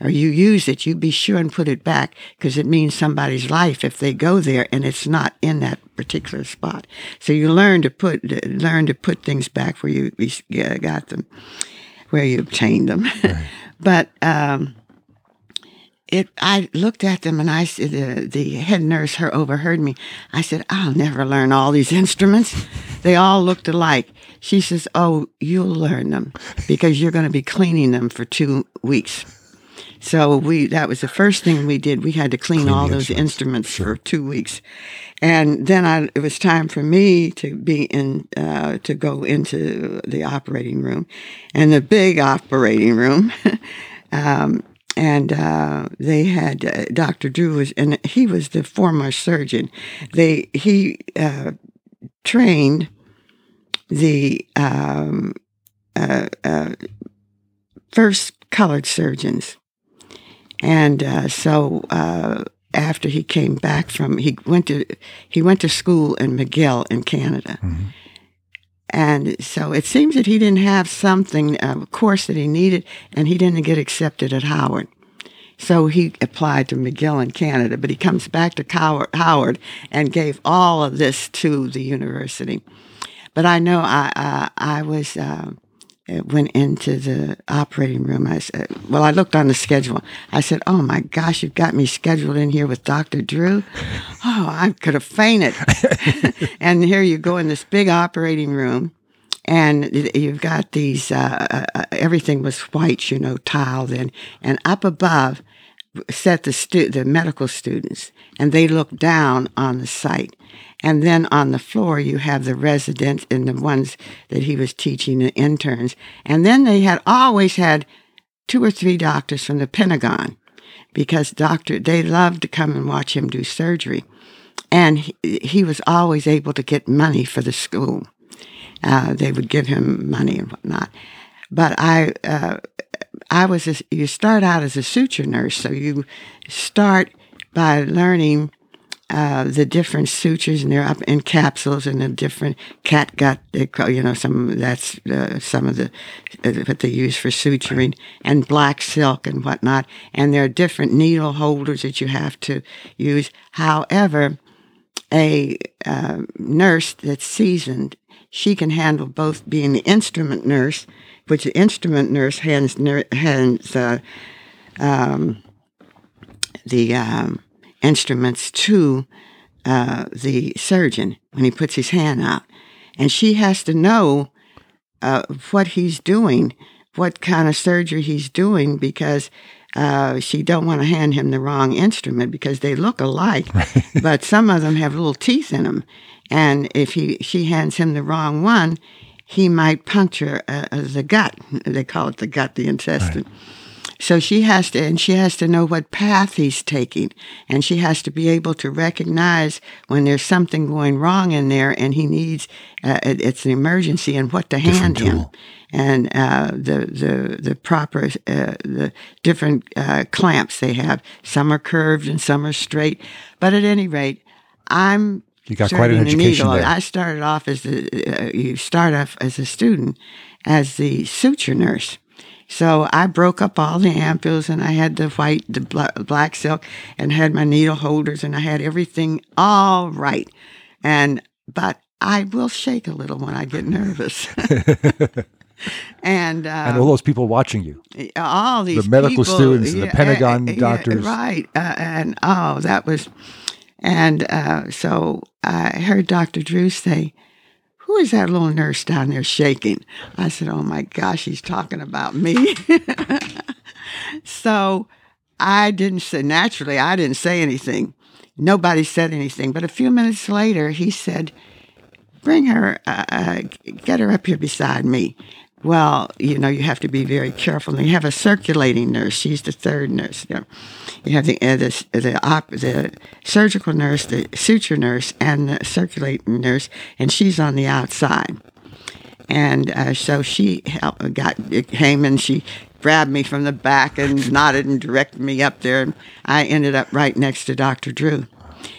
or you use it, you be sure and put it back because it means somebody's life if they go there and it's not in that particular spot. So you learn to put learn to put things back where you got them. where you obtained them. but um, it, I looked at them and I said, the, the head nurse her overheard me. I said, I'll never learn all these instruments. they all looked alike. She says, Oh, you'll learn them because you're going to be cleaning them for two weeks. So we that was the first thing we did. We had to clean, Clean all those instruments. instruments for two weeks, and then I, it was time for me to be in uh, to go into the operating room, and the big operating room. um, and uh, they had uh, Dr. Drew was, and he was the former surgeon. They he uh, trained the um, uh, uh, first colored surgeons. And uh, so after he came back from he went to he went to school in McGill in Canada. And so it seems that he didn't have something, a course that he needed, and he didn't get accepted at Howard. So he applied to McGill in Canada, but he comes back to Howard and gave all of this to the university. But I know I I, I was uh, went into the operating room. I said, "Well, I looked on the schedule. I said, "Oh my gosh, you've got me scheduled in here with Doctor Drew. Oh, I could have fainted." and here you go in this big operating room. And you've got these, uh, uh, everything was white, you know, tiled in. And up above sat the, stu- the medical students, and they looked down on the site. And then on the floor, you have the residents and the ones that he was teaching, the interns. And then they had always had two or three doctors from the Pentagon because doctor they loved to come and watch him do surgery. And he, he was always able to get money for the school. Uh, they would give him money and whatnot. But I, uh, I was, a, you start out as a suture nurse. So you start by learning uh, the different sutures, and they're up in capsules, and the different catgut. They call, you know, some that's uh, some of the uh, what they use for suturing, and black silk and whatnot. And there are different needle holders that you have to use. However, a uh, nurse that's seasoned, she can handle both being the instrument nurse, which the instrument nurse hands hands uh, um, the um, instruments to uh, the surgeon when he puts his hand out, and she has to know uh, what he's doing, what kind of surgery he's doing, because uh, she don't want to hand him the wrong instrument because they look alike, but some of them have little teeth in them, and if he she hands him the wrong one, he might puncture uh, uh, the gut. They call it the gut, the intestine. So she has to, and she has to know what path he's taking, and she has to be able to recognize when there's something going wrong in there, and he needs uh, it, it's an emergency, and what to hand him, and uh, the the the proper uh, the different uh, clamps they have. Some are curved and some are straight, but at any rate, I'm You got quite an education needle. there. I started off as the uh, you start off as a student as the suture nurse. So I broke up all the ampules and I had the white, the black silk, and had my needle holders and I had everything all right. And but I will shake a little when I get nervous. and uh, and all those people watching you. all these medical people, students and the Pentagon uh, yeah, doctors. right? Uh, and oh, that was, and uh, so I heard Dr. Drew say, "Who is that little nurse down there shaking?" I said, "Oh my gosh, he's talking about me." so I didn't say naturally. I didn't say anything. Nobody said anything. But a few minutes later, he said, bring her, uh, uh, get her up here beside me. Well, you know, you have to be very careful. And you have a circulating nurse. She's the third nurse. You, know. you have the, uh, the, the, op, the surgical nurse, the suture nurse, and the circulating nurse, and she's on the outside. And uh, so she helped, got came and she grabbed me from the back and nodded and directed me up there. And I ended up right next to Dr. Drew.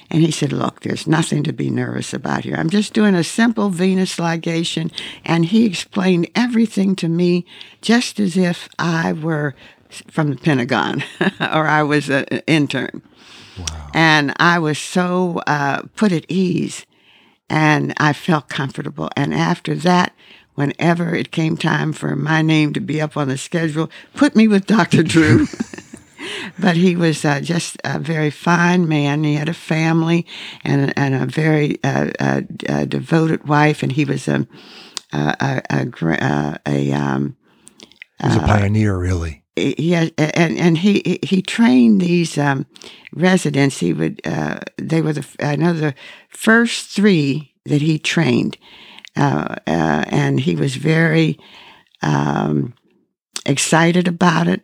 And he said, Look, there's nothing to be nervous about here. I'm just doing a simple venous ligation. And he explained everything to me just as if I were from the Pentagon or I was an intern. Wow. And I was so uh, put at ease and I felt comfortable. And after that, whenever it came time for my name to be up on the schedule, put me with Dr. Drew. but he was uh, just a very fine man. He had a family and, and a very uh, uh, uh devoted wife, and he was a a a, a, a um, he was a pioneer, really. Yeah, and and he he trained these um, residents. He would uh, they were the I know the first three that he trained, uh, and he was very um, excited about it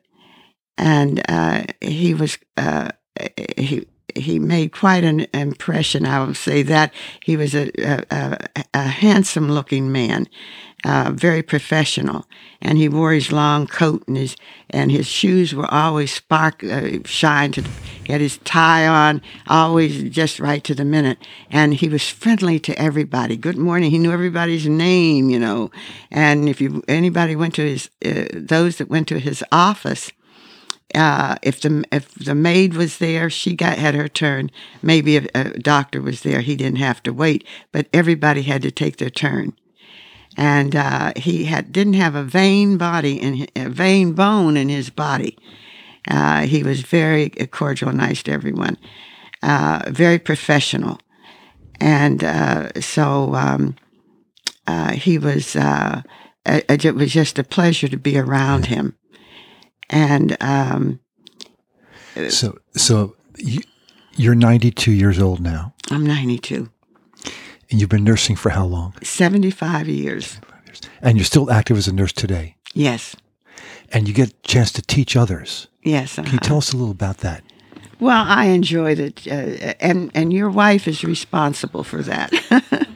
and uh, he was uh, he he made quite an impression. I will say that he was a a, a handsome looking man, uh, very professional, and he wore his long coat and his and his shoes were always spark uh, shine to. He had his tie on, always just right to the minute, and he was friendly to everybody. Good morning. He knew everybody's name, you know, and if you anybody went to his uh, those that went to his office uh, if the if the maid was there, she got had her turn. Maybe if a doctor was there, he didn't have to wait. But everybody had to take their turn, and uh, he had didn't have a vein body and a vain bone in his body. Uh, he was very cordial, nice to everyone, uh, very professional, and uh, so um, uh, he was. it was just a pleasure to be around him and um, so so you, you're 92 years old now. I'm 92. And you've been nursing for how long? 75 years. And you're still active as a nurse today? Yes. And you get a chance to teach others? Yes. Uh-huh. Can you tell us a little about that? Well, I enjoy that, uh, and and your wife is responsible for that.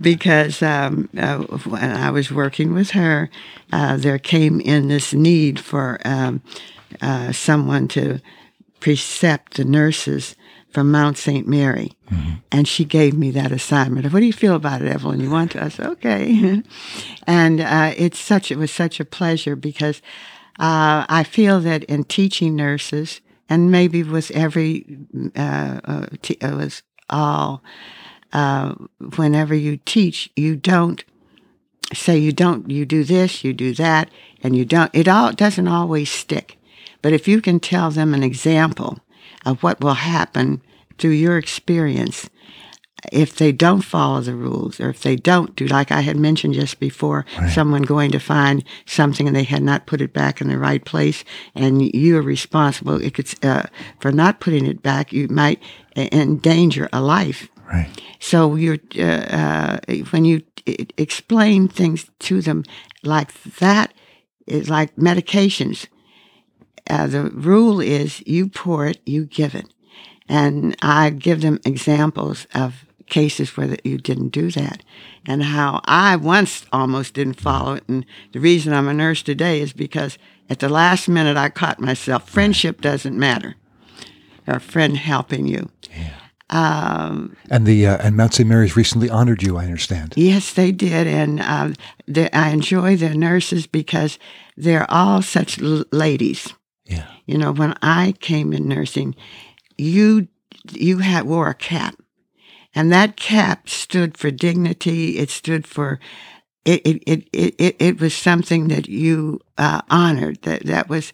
because um, uh, when I was working with her, uh, there came in this need for um, uh, someone to precept the nurses from Mount St. Mary. Mm-hmm. And she gave me that assignment. of, What do you feel about it, Evelyn? You want to? I said, okay. and uh, it's such, it was such a pleasure because uh, I feel that in teaching nurses, and maybe with every, uh, uh t- it was all uh, whenever you teach, you don't say you don't, you do this, you do that, and you don't, it all doesn't always stick. But if you can tell them an example of what will happen through your experience, if they don't follow the rules or if they don't do like i had mentioned just before right. someone going to find something and they had not put it back in the right place and you are responsible it could, uh, for not putting it back you might endanger a life Right. So you're uh, uh, when you explain things to them like that, it's like medications. Uh, the rule is you pour it, you give it, and I give them examples of cases where you didn't do that, and how I once almost didn't follow it. And the reason I'm a nurse today is because at the last minute I caught myself. Friendship doesn't matter. A friend helping you. Yeah. Um, and the uh, and Mount St. Mary's recently honored you, I understand. Yes, they did, and um, I enjoy their nurses because they're all such l- ladies. Yeah. You know, when I came in nursing, you you had wore a cap, and that cap stood for dignity. It stood for it. It it it, it, it was something that you uh, honored. That that was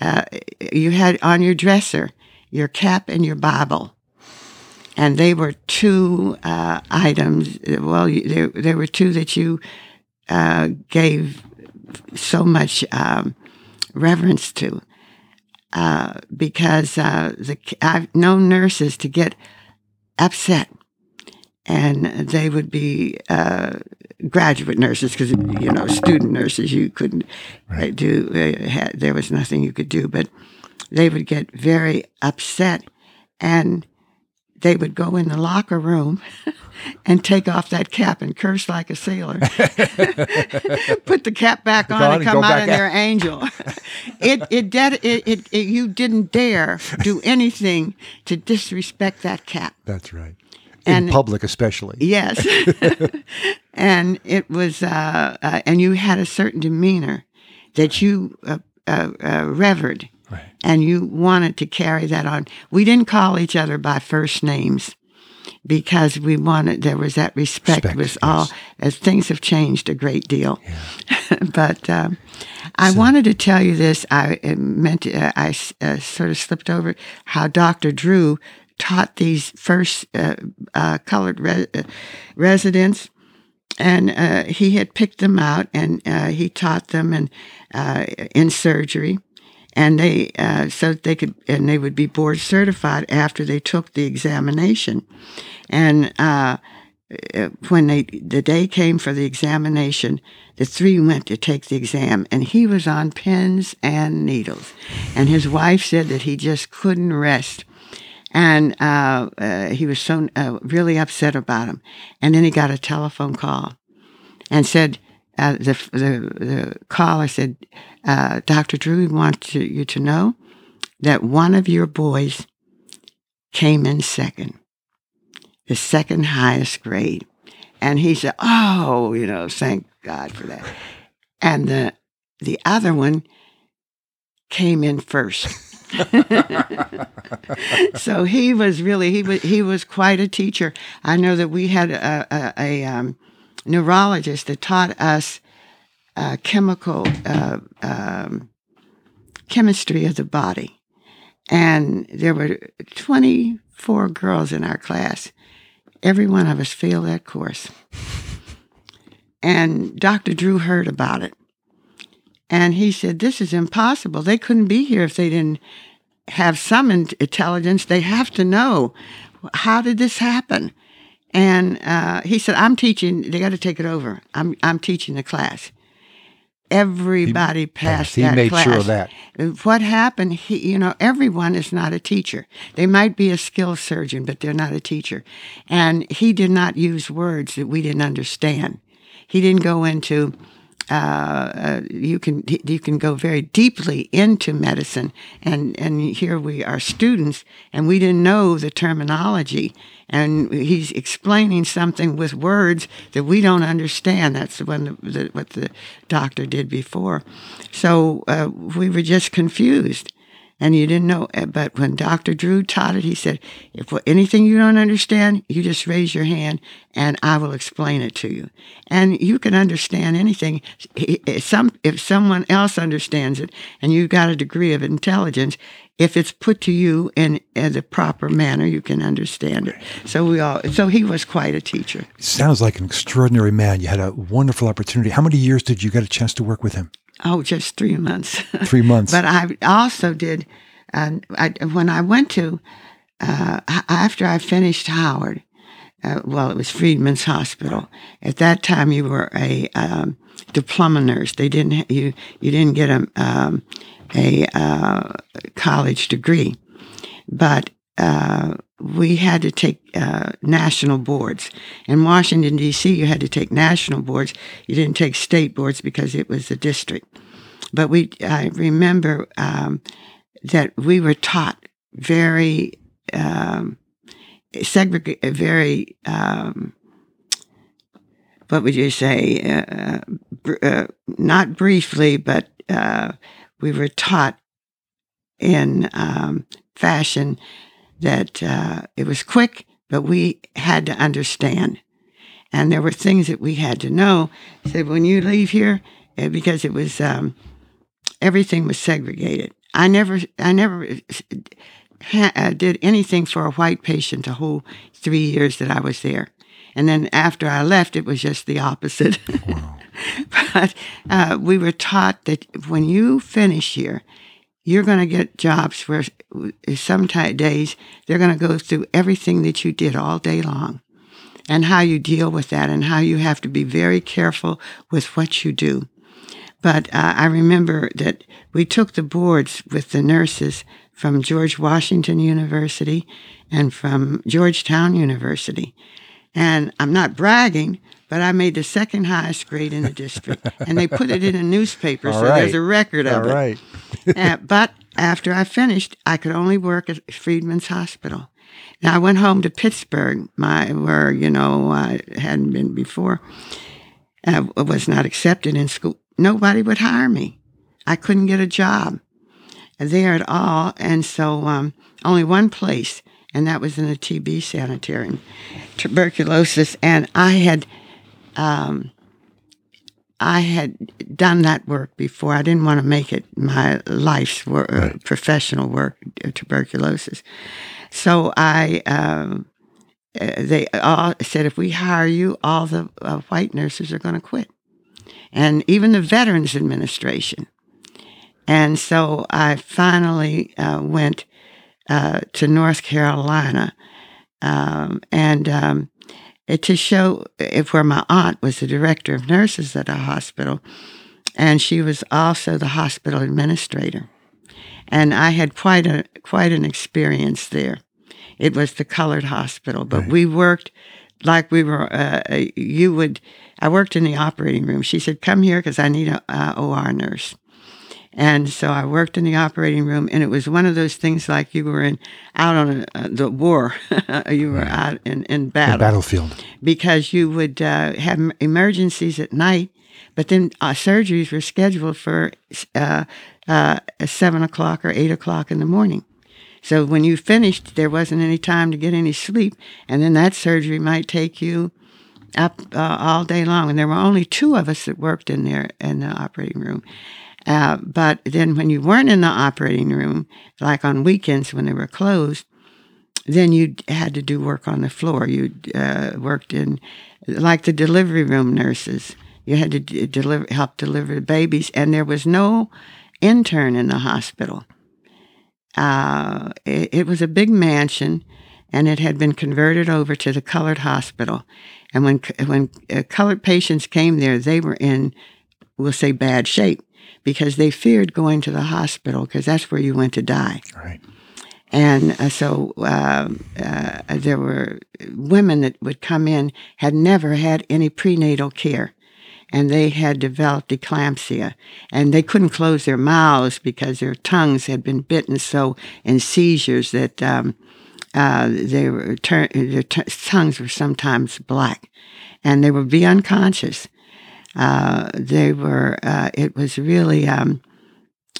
uh, you had on your dresser your cap and your Bible and they were two uh, items. Well, there, there were two that you uh, gave so much um, reverence to uh, because uh, the, I've known nurses to get upset, and they would be uh, graduate nurses because you know student nurses you couldn't uh, right. do. Had, there was nothing you could do, but they would get very upset and they would go in the locker room and take off that cap and curse like a sailor. Put the cap back on, on and come out and they're angel. it, it, dead, it, it, it, you didn't dare do anything to disrespect that cap. That's right. In and, public, especially. Yes. and it was, uh, uh, and you had a certain demeanor that you uh, uh, and you wanted to carry that on. We didn't call each other by first names. because we wanted there was that respect, Respect, was all as things have changed a great deal. but um, I wanted to tell you this. I meant to, uh, I uh, sort of slipped over how Dr. Drew taught these first uh, uh, colored re- uh, residents and uh, he had picked them out and uh, he taught them and uh, in surgery and they uh, so they could and they would be board certified after they took the examination. And uh, uh, when they the day came for the examination the three went to take the exam and he was on pins and needles. And his wife said that he just couldn't rest. And uh, uh, he was so uh, really upset about him. And then he got a telephone call and said, uh, the, the the caller said, uh, "Dr. Drew, we want to, you to know that one of your boys came in second, the second highest grade." And he said, "Oh, you know, thank God for that." And the the other one came in first. so he was really he was he was quite a teacher. I know that we had a, a, a um, neurologist that taught us uh, chemical uh, um, chemistry of the body, and there were twenty four girls in our class. Every one of us failed that course, and Dr. Drew heard about it. And he said, This is impossible. They couldn't be here if they didn't have some intelligence. They have to know how did this happen? And uh, he said, I'm teaching, they got to take it over. I'm, I'm teaching the class. Everybody passed he that made class. sure of that. What happened, he, you know, everyone is not a teacher. They might be a skilled surgeon, but they're not a teacher. And he did not use words that we didn't understand. He didn't go into, uh, uh, you can you can go very deeply into medicine, and and here we are students, and we didn't know the terminology, and he's explaining something with words that we don't understand. That's the, what the doctor did before, so uh, we were just confused. And you didn't know, uh, but when Dr. Drew taught it, he said, if anything you don't understand, you just raise your hand and I will explain it to you. And you can understand anything. If some, if someone else understands it and you've got a degree of intelligence, if it's put to you in, in the proper manner, you can understand it. So we all, so he was quite a teacher. Sounds like an extraordinary man. You had a wonderful opportunity. How many years did you get a chance to work with him? Oh, just three months. Three months. But I also did, uh, I, when I went to, uh, after I finished Howard, uh, well, it was Freedmen's Hospital. At that time, you were a um, diploma nurse. They didn't ha- you you didn't get a um, a uh, college degree, but uh, we had to take uh, national boards. In Washington D.C., you had to take national boards. You didn't take state boards because it was a district. But we, I remember um, that we were taught very um, very um, what would you say? Uh, br- uh, not briefly, but uh, we were taught in um, fashion that uh, it was quick, but we had to understand. And there were things that we had to know. Said when you leave here, uh, because it was um, everything was segregated. I never, I never ha- uh, did anything for a white patient the whole three years that I was there. And then after I left, it was just the opposite. but uh, we were taught that when you finish here, you're going to get jobs where some ti- days they're going to go through everything that you did all day long and how you deal with that and how you have to be very careful with what you do. But uh, I remember that we took the boards with the nurses from George Washington University and from Georgetown University. And I'm not bragging, but I made the second highest grade in the district. and they put it in a newspaper, All so there's a record of All it. right. Uh, but after I finished, I could only work at Freedmen's Hospital. Now I went home to Pittsburgh, my where you know I hadn't been before. I was not accepted in school. Nobody would hire me. I couldn't get a job there at all, and so um, only one place, and that was in a TB sanitarium, tuberculosis. And I had, um, I had done that work before. I didn't want to make it my life's work, right. professional work, uh, tuberculosis. So I, um, uh, they all said, if we hire you, all the uh, white nurses are going to quit, and even the Veterans Administration. And so I finally uh, went uh, to North Carolina, um, and um, to show if where my aunt was the director of nurses at a hospital, and she was also the hospital administrator, and I had quite a quite an experience there. It was the colored hospital, but right. we worked like we were. Uh, you would. I worked in the operating room. She said, "Come here because I need a uh, OR nurse." And so I worked in the operating room, and it was one of those things like you were in out on a, uh, the war, you were out in, in battle, the battlefield, because you would uh, have emergencies at night, but then uh, surgeries were scheduled for uh, uh, seven o'clock or eight o'clock in the morning. So when you finished, there wasn't any time to get any sleep, and then that surgery might take you up uh, all day long. And there were only two of us that worked in there in the operating room. Uh, but then when you weren't in the operating room, like on weekends when they were closed, then you had to do work on the floor. You uh, worked in, like the delivery room nurses. You had to d- deliver, help deliver babies, and there was no intern in the hospital. Uh, it, it, was a big mansion, and it had been converted over to the colored hospital. And when when uh, colored patients came there, they were in, we'll say, bad shape because they feared going to the hospital because that's where you went to die. Right. And uh, so uh, uh, there were women that would come in had never had any prenatal care, and they had developed eclampsia, and they couldn't close their mouths because their tongues had been bitten so in seizures that um, uh, they were ter- their t- tongues were sometimes black, and they would be unconscious uh, they were. Uh, it was really. Um,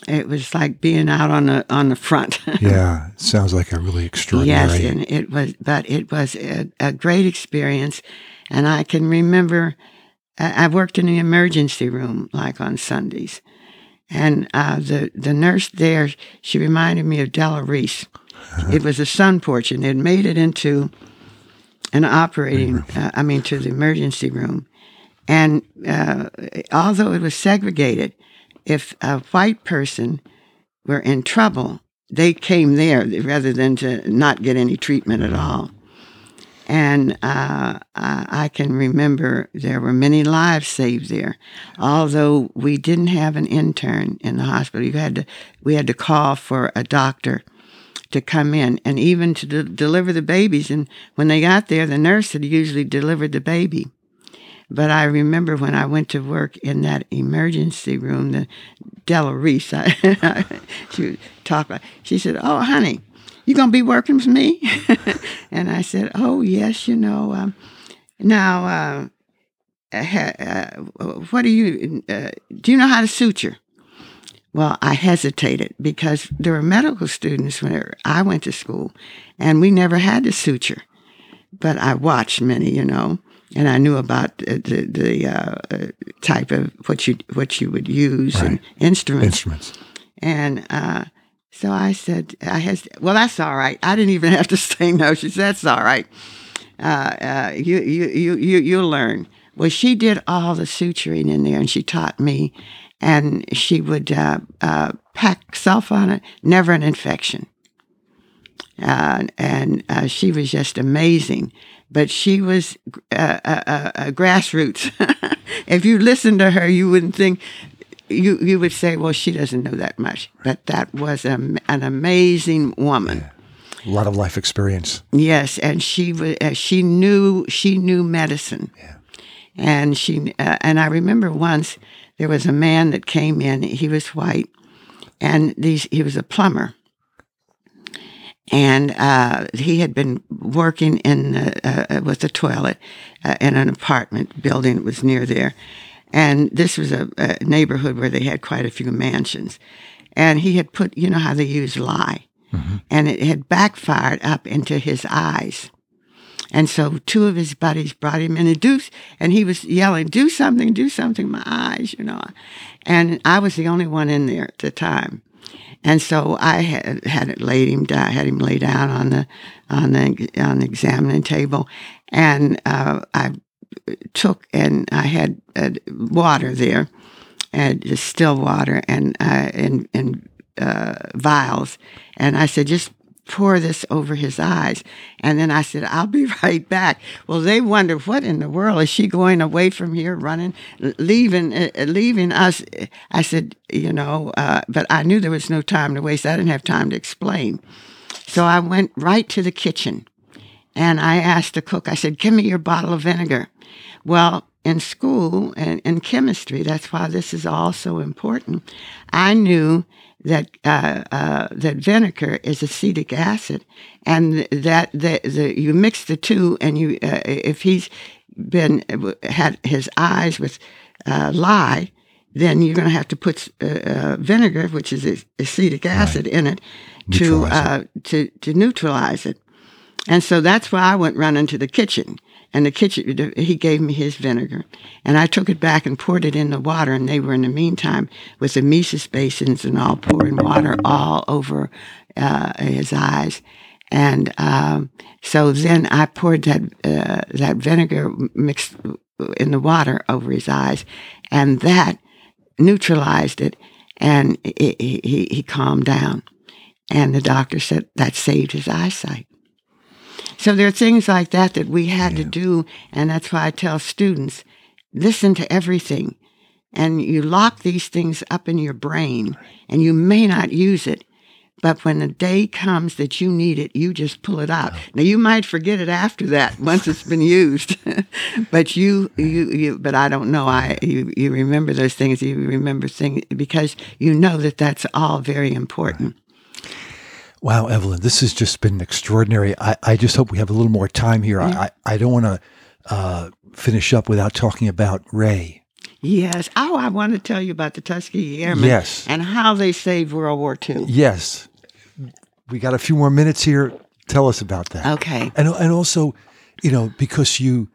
it was like being out on the on the front. yeah, sounds like a really extraordinary. Yes, and it was, but it was a, a great experience, and I can remember. I worked in the emergency room like on Sundays, and uh, the the nurse there she reminded me of Della Reese. Uh-huh. It was a sun porch, and they'd made it into an operating. Uh, I mean, to the emergency room, and uh, although it was segregated, if a white person were in trouble, they came there rather than to not get any treatment at all. And uh, I can remember there were many lives saved there. Although we didn't have an intern in the hospital, you had to, we had to call for a doctor to come in and even to de- deliver the babies. And when they got there, the nurse had usually delivered the baby. But I remember when I went to work in that emergency room, the Della Reese, I, she talked she said, Oh, honey, you going to be working with me? and I said, Oh, yes, you know. Um, now, uh, uh, what do you, uh, do you know how to suture? Well, I hesitated because there were medical students when I went to school and we never had to suture. But I watched many, you know and I knew about the the, the uh, type of what you what you would use right. and instruments. Instruments. And uh, so I said, I has well, that's all right. I didn't even have to say no. She said, that's all right. Uh, uh, you you you you you'll learn. Well, she did all the suturing in there, and she taught me. And she would uh, uh, pack self on it, never an infection. and she was just amazing but she was uh, uh, uh, grassroots. if you listened to her, you wouldn't think you you would say, "Well, she doesn't know that much." But that was a, an amazing woman. Yeah. A lot of life experience. Yes, and she was she knew she knew medicine. Yeah. And she uh, and I remember once there was a man that came in. He was white, and these he was a plumber and uh, he had been working in uh, uh, with a toilet uh, in an apartment building that was near there, and this was a, a, neighborhood where they had quite a few mansions, and he had put you know how they use lye, and it had backfired up into his eyes. And so two of his buddies brought him in and do, and he was yelling, "Do something! Do something! My eyes!" You know. And I was the only one in there at the time. And so I had, had it laid him down, had him lay down on the on the on the examining table, and uh, I took and I had uh, water there, and just still water, and uh, in in uh, vials, and I said just pour this over his eyes. And then I said, I'll be right back. Well, they wonder what in the world is she going away from here, running, leaving, uh, leaving us. I said, you know, uh, but I knew there was no time to waste. I didn't have time to explain. So I went right to the kitchen and I asked the cook, I said, give me your bottle of vinegar. Well, in school and in chemistry, that's why this is all so important. I knew that uh, uh, that vinegar is acetic acid, and that the, the you mix the two, and you uh, if he's been had his eyes with uh, lye, then you're going to have to put uh, uh, vinegar, which is acetic acid, right. in it to it. to to neutralize it. And so that's why I went running to the kitchen and the kitchen, he gave me his vinegar. And I took it back and poured it in the water. And they were, in the meantime, with the emesis basins and all pouring water all over uh, his eyes. And um, so then I poured that uh, that vinegar mixed in the water over his eyes, and that neutralized it, and he, he calmed down. And the doctor said that saved his eyesight. So there are things like that that we had yeah. to do. And that's why I tell students listen to everything. And you lock these things up in your brain and you may not use it. But when the day comes that you need it, you just pull it out. Now you might forget it after that once it's been used, but you, you, you, but I don't know. I, you, you remember those things. You remember things because you know that that's all very important. Wow, Evelyn, this has just been extraordinary. I, I just hope we have a little more time here. I, I don't want to uh, finish up without talking about Ray. Yes. Oh, I want to tell you about the Tuskegee Airmen. Yes. And how they saved World War II. Yes. We got a few more minutes here. Tell us about that. Okay. And and also, you know, because you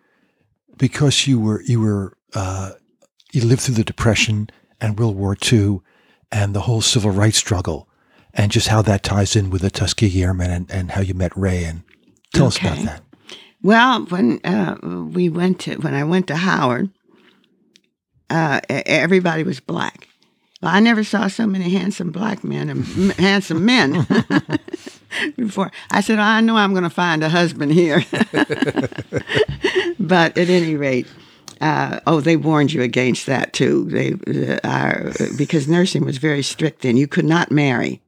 because you were you were uh, you lived through the Depression and World War II and the whole civil rights struggle and just how that ties in with the Tuskegee Airmen and, and how you met Ray. And tell okay. us about that. Well, when uh, we went to when I went to Howard, uh, everybody was black. Well, I never saw so many handsome black men and handsome men before. I said, I know I'm going to find a husband here. but at any rate, uh, oh, they warned you against that too. They uh, because nursing was very strict then. You could not marry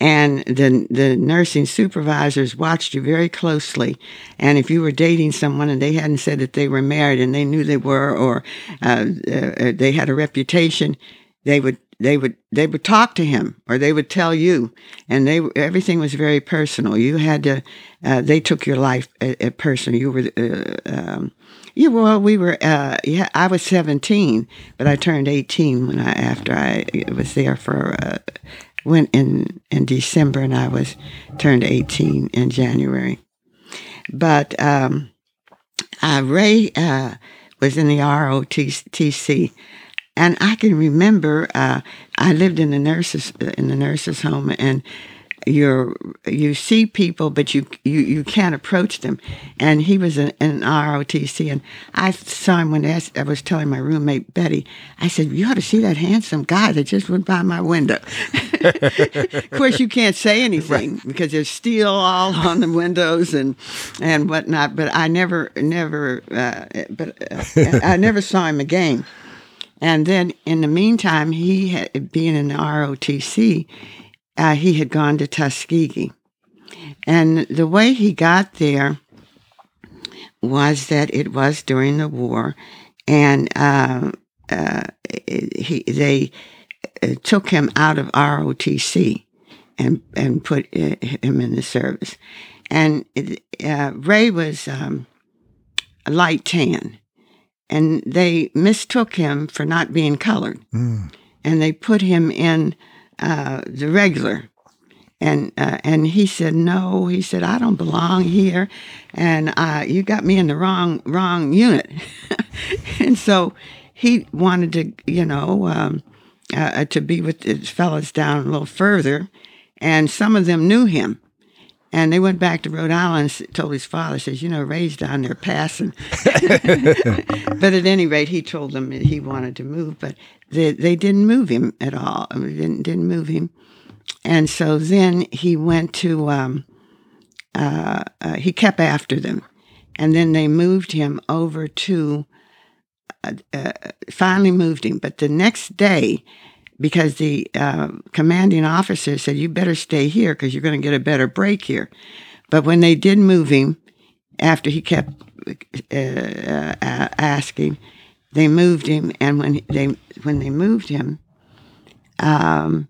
and the the nursing supervisors watched you very closely. And if you were dating someone and they hadn't said that they were married and they knew they were, or uh, uh, they had a reputation, they would they would they would talk to him or they would tell you, and they everything was very personal. You had to uh, they took your life at, at personal. You were. Uh, um, yeah, well, we were. Uh, yeah, I was seventeen, but I turned eighteen when I after I was there for uh, went in in December, and I was turned 18 in January. But um, uh, Ray uh, was in the ROTC, and I can remember uh, I lived in the nurses in the nurses home, and you're you see people, but you you, you can't approach them. And he was in, in ROTC, and I saw him when I was telling my roommate Betty. I said, "You ought to see that handsome guy that just went by my window." of course, you can't say anything right. because there's steel all on the windows and and whatnot. But I never never uh, but uh, I never saw him again. And then in the meantime, he had, being in the ROTC, uh, he had gone to Tuskegee. And the way he got there was that it was during the war, and uh, uh, he, they uh, took him out of ROTC and and put uh, him in the service. And uh, Ray was um, a light tan, and they mistook him for not being colored, mm. and they put him in uh, the regular. and uh, and he said no. He said I don't belong here, and uh, you got me in the wrong wrong unit. and so he wanted to, you know, um, uh, to be with his fellows down a little further, and some of them knew him. And they went back to Rhode Island and told his father, says, you know, Ray's down there passing. but at any rate, he told them he wanted to move, but they, they didn't move him at all. I mean, didn't, didn't move him. And so then he went to, um, uh, uh, he kept after them. And then they moved him over to, uh, uh finally moved him. But the next day, because the uh, commanding officer said, You better stay here because you're going to get a better break here. But when they did move him, after he kept uh, uh, asking, they moved him. And when they, when they moved him, um,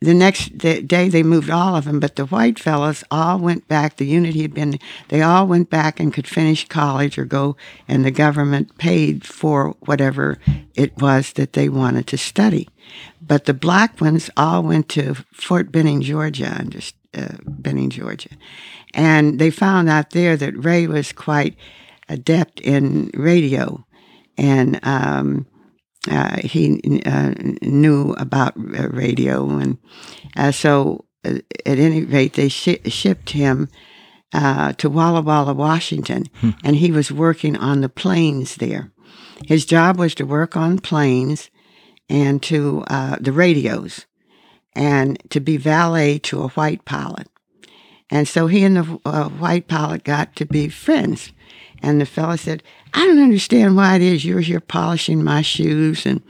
the next day they moved all of them, but the white fellows all went back. The unit he had been, they all went back and could finish college or go, and the government paid for whatever it was that they wanted to study. But the black ones all went to Fort Benning, Georgia, under uh, Benning, Georgia, and they found out there that Ray was quite adept in radio, and um, uh, he uh, knew about radio, and uh, so uh, at any rate, they sh- shipped him uh, to Walla Walla, Washington, hmm. and he was working on the planes there. His job was to work on planes and to uh, the radios, and to be valet to a white pilot. And so he and the white pilot got to be friends. And the fellow said, I don't understand why it is you're here polishing my shoes and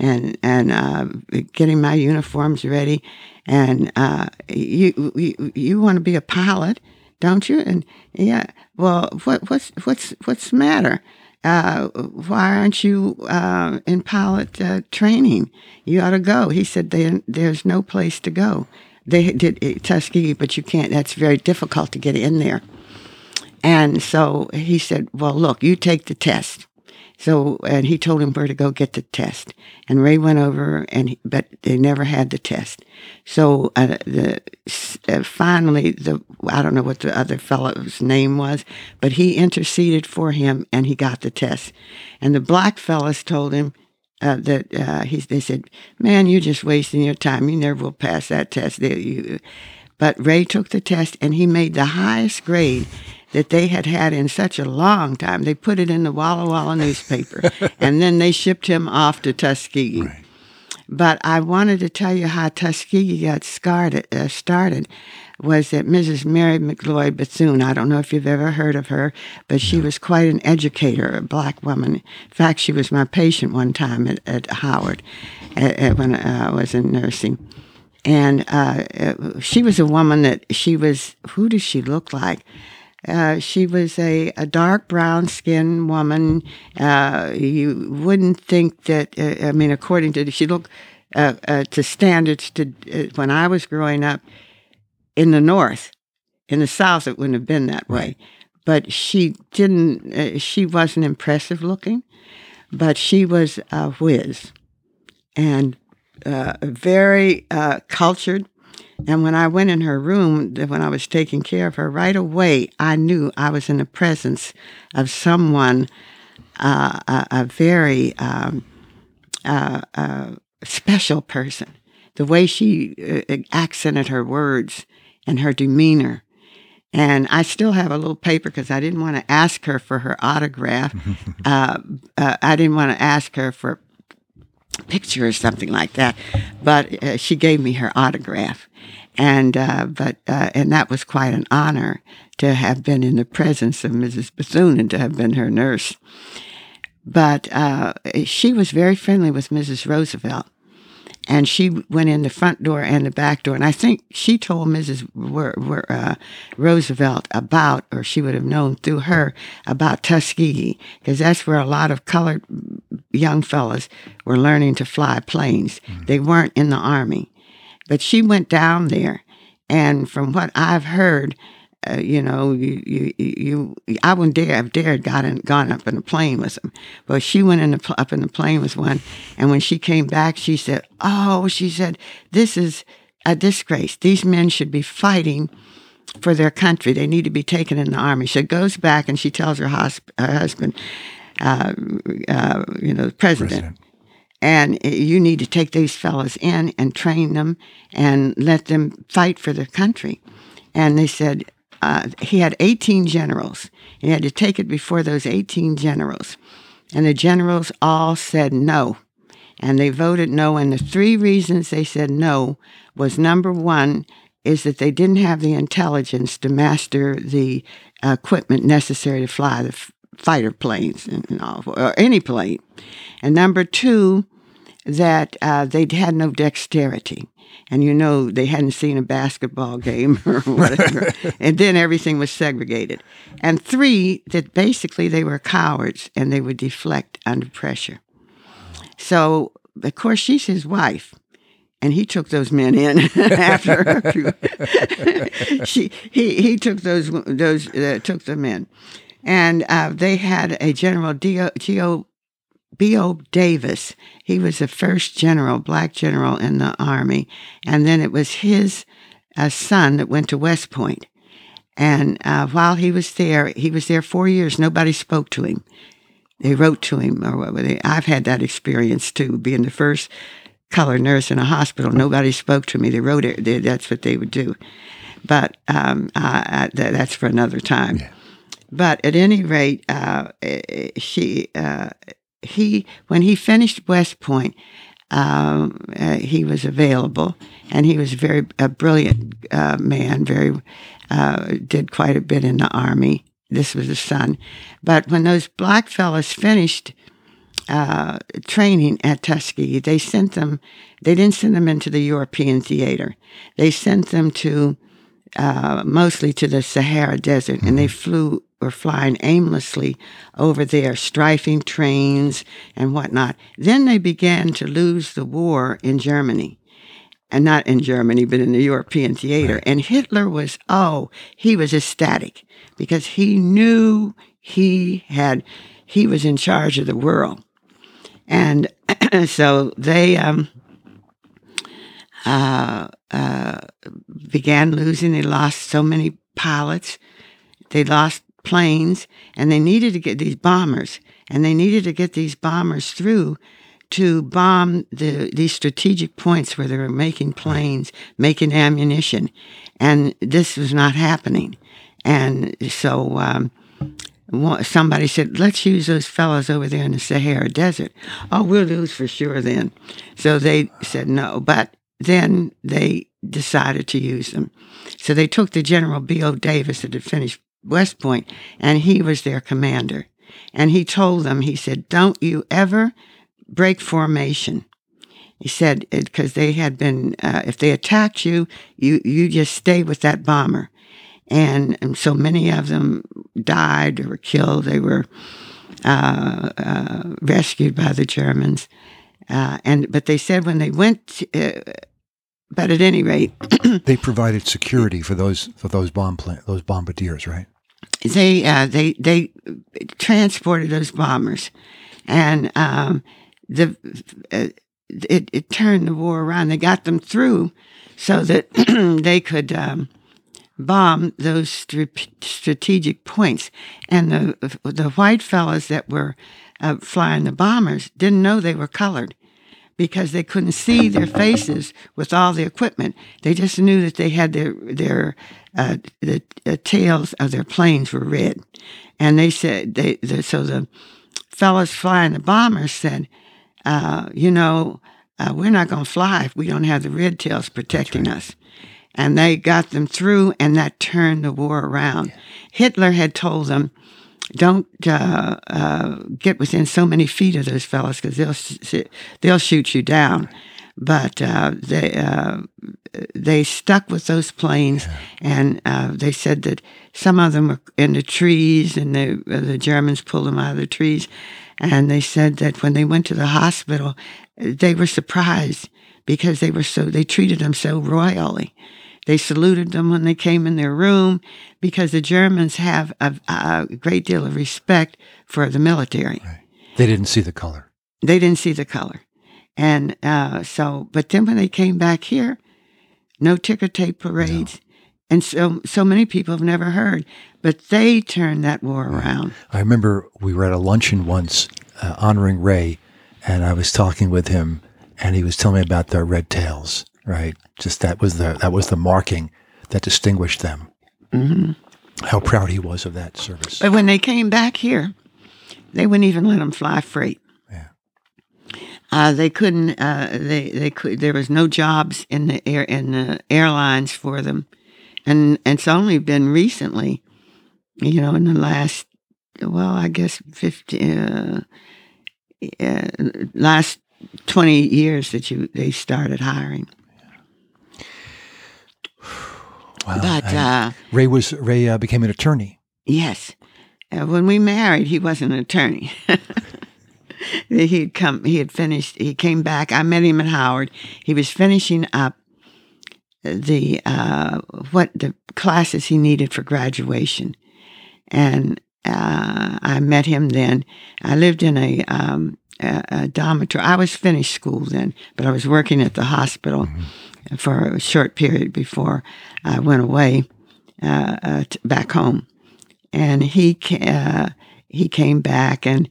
and and uh, getting my uniforms ready, and uh, you, you you want to be a pilot, don't you? And yeah, well, what what's what's what's the matter? Uh, why aren't you uh, in pilot uh, training? You ought to go. He said, there's no place to go. They did uh, Tuskegee, but you can't. That's very difficult to get in there. And so he said, Well, look, you take the test. So, and he told him where to go get the test. And Ray went over, and but they never had the test. So, uh, the uh, finally, the I don't know what the other fellow's name was, but he interceded for him, and he got the test. And the black fellows told him, uh, that uh, he, they said, "Man, you're just wasting your time. You never will pass that test." They, you. But Ray took the test and he made the highest grade that they had had in such a long time. They put it in the Walla Walla newspaper, and then they shipped him off to Tuskegee. Right. But I wanted to tell you how Tuskegee got started. Uh, started was that Mrs. Mary McLeod Bethune. I don't know if you've ever heard of her, but she was quite an educator, a black woman. In fact, she was my patient one time at, at Howard at, at when uh, I was in nursing. And uh, uh, she was a woman that she was, who does she look like? Uh, she was a, a dark brown skinned woman. Uh, you wouldn't think that, uh, I mean, according to, she looked uh, uh, to standards to when I was growing up in the North. In the South, it wouldn't have been that way. But she didn't, she wasn't impressive looking, but she was a whiz and very cultured and when I went in her room, when I was taking care of her, right away I knew I was in the presence of someone, uh, a, a, very um, uh, uh, special person. The way she uh, accented her words and her demeanor. And I still have a little paper because I didn't want to ask her for her autograph. Uh, uh, I didn't want to ask her for picture or something like that. But uh, she gave me her autograph, and uh, but uh, and that was quite an honor to have been in the presence of Mrs. Bethune and to have been her nurse. But uh, she was very friendly with Mrs. Roosevelt, and she went in the front door and the back door. And I think she told Mrs. uh, Roosevelt about, or she would have known through her about Tuskegee, because that's where a lot of colored young fellas were learning to fly planes. Mm-hmm. They weren't in the army, but she went down there, and from what I've heard. Uh, you know, you, you, you, I wouldn't dare have dared gotten gone up in a plane with them, but she went in the, up in the plane with one, and when she came back, she said, "Oh," she said, "this is a disgrace. These men should be fighting for their country. They need to be taken in the army. She goes back and she tells her, husp- her husband, uh, uh, you know, the president, president, and you need to take these fellows in and train them and let them fight for their country. And they said uh, he had 18 generals. He had to take it before those 18 generals. And the generals all said no. And they voted no. And the three reasons they said no was number one is that they didn't have the intelligence to master the equipment necessary to fly the f- fighter planes and all, or any plane. And number two, that uh, they had no dexterity. And you know, they hadn't seen a basketball game or whatever. and then everything was segregated. And three, that basically they were cowards and they would deflect under pressure. So, of course, she's his wife and he took those men in after she he he took those those uh, took them in, and uh, they had a general Geo B.O. Davis. He was the first general, black general in the army, and then it was his uh, son that went to West Point. And uh, while he was there, he was there four years. Nobody spoke to him. They wrote to him, or what they, I've had that experience too, being the first color nurse in a hospital. Nobody spoke to me. They wrote it. They, that's what they would do. But um, I, I, that's for another time. Yeah. But at any rate, uh, she, uh, he, when he finished West Point, um, uh, he was available, and he was very a brilliant uh, man. Very uh, did quite a bit in the army. This was his son, but when those black fellows finished uh, training at Tuskegee, they sent them, they didn't send them into the European theater. They sent them to uh, mostly to the Sahara Desert, mm-hmm. and they mm-hmm. flew or flying aimlessly over there, strafing trains and whatnot. Then they began to lose the war in Germany. And not in Germany, but in the European theater. Right. And Hitler was, oh, he was ecstatic because he knew he had, he was in charge of the world. And so they um, uh, uh, began losing. They lost so many pilots. They lost planes, and they needed to get these bombers, and they needed to get these bombers through to bomb the these strategic points where they were making planes, making ammunition, and this was not happening. And so um, somebody said, let's use those fellows over there in the Sahara Desert. Oh, we'll lose for sure then. So they said no, but then they decided to use them. So they took the General B.O. Davis that had finished West Point, and he was their commander. And he told them, he said, don't you ever break formation. He said, because they had been, uh, if they attacked you, you, you just stay with that bomber. And, and so many of them died or were killed. They were uh, uh, rescued by the Germans. Uh, and but they said when they went, to, uh, but at any rate, they provided security for those for those bomb plant, those bombardiers, right? They uh, they they transported those bombers, and um, the uh, it, it turned the war around. They got them through so that they could. Um, bomb those strategic points. And the, the white fellows that were uh, flying the bombers didn't know they were colored because they couldn't see their faces with all the equipment. They just knew that they had their their uh, the uh, tails of their planes were red, and they said they the, so the fellows flying the bombers said, uh, you know, uh, we're not going to fly if we don't have the red tails protecting right. us and they got them through, and that turned the war around. Yeah. Hitler had told them, "Don't uh, uh, get within so many feet of those fellows because they'll they'll shoot you down." But uh, they uh, they stuck with those planes, and uh, they said that some of them were in the trees, and the uh, the Germans pulled them out of the trees. And they said that when they went to the hospital, they were surprised because they were so they treated them so royally they saluted them when they came in their room because the Germans have a, a great deal of respect for the military. Right. They didn't see the color. They didn't see the color. And uh, so, but then when they came back here, no ticker tape parades. And so, so many people have never heard, but they turned that war around. I remember we were at a luncheon once uh, honoring Ray, and I was talking with him, and he was telling me about their red tails. Right, just that was the that was the marking that distinguished them. hmm How proud he was of that service. But when they came back here, they wouldn't even let them fly freight. Yeah. Uh, they couldn't. Uh, they they could. There was no jobs in the air in the airlines for them, and, and it's only been recently, you know, in the last well, I guess fifty, uh, uh, last twenty years that you they started hiring. Wow. But uh, Ray was Ray uh, became an attorney. Yes. Uh, when we married, he wasn't an attorney. he had come. He had finished. He came back. I met him at Howard. He was finishing up the uh, what the classes he needed for graduation, and uh, I met him then. I lived in a, um, a, a dormitory. I was finished school then, but I was working at the hospital for a short period before I went away uh, uh, t- back home and he ca- uh, he came back and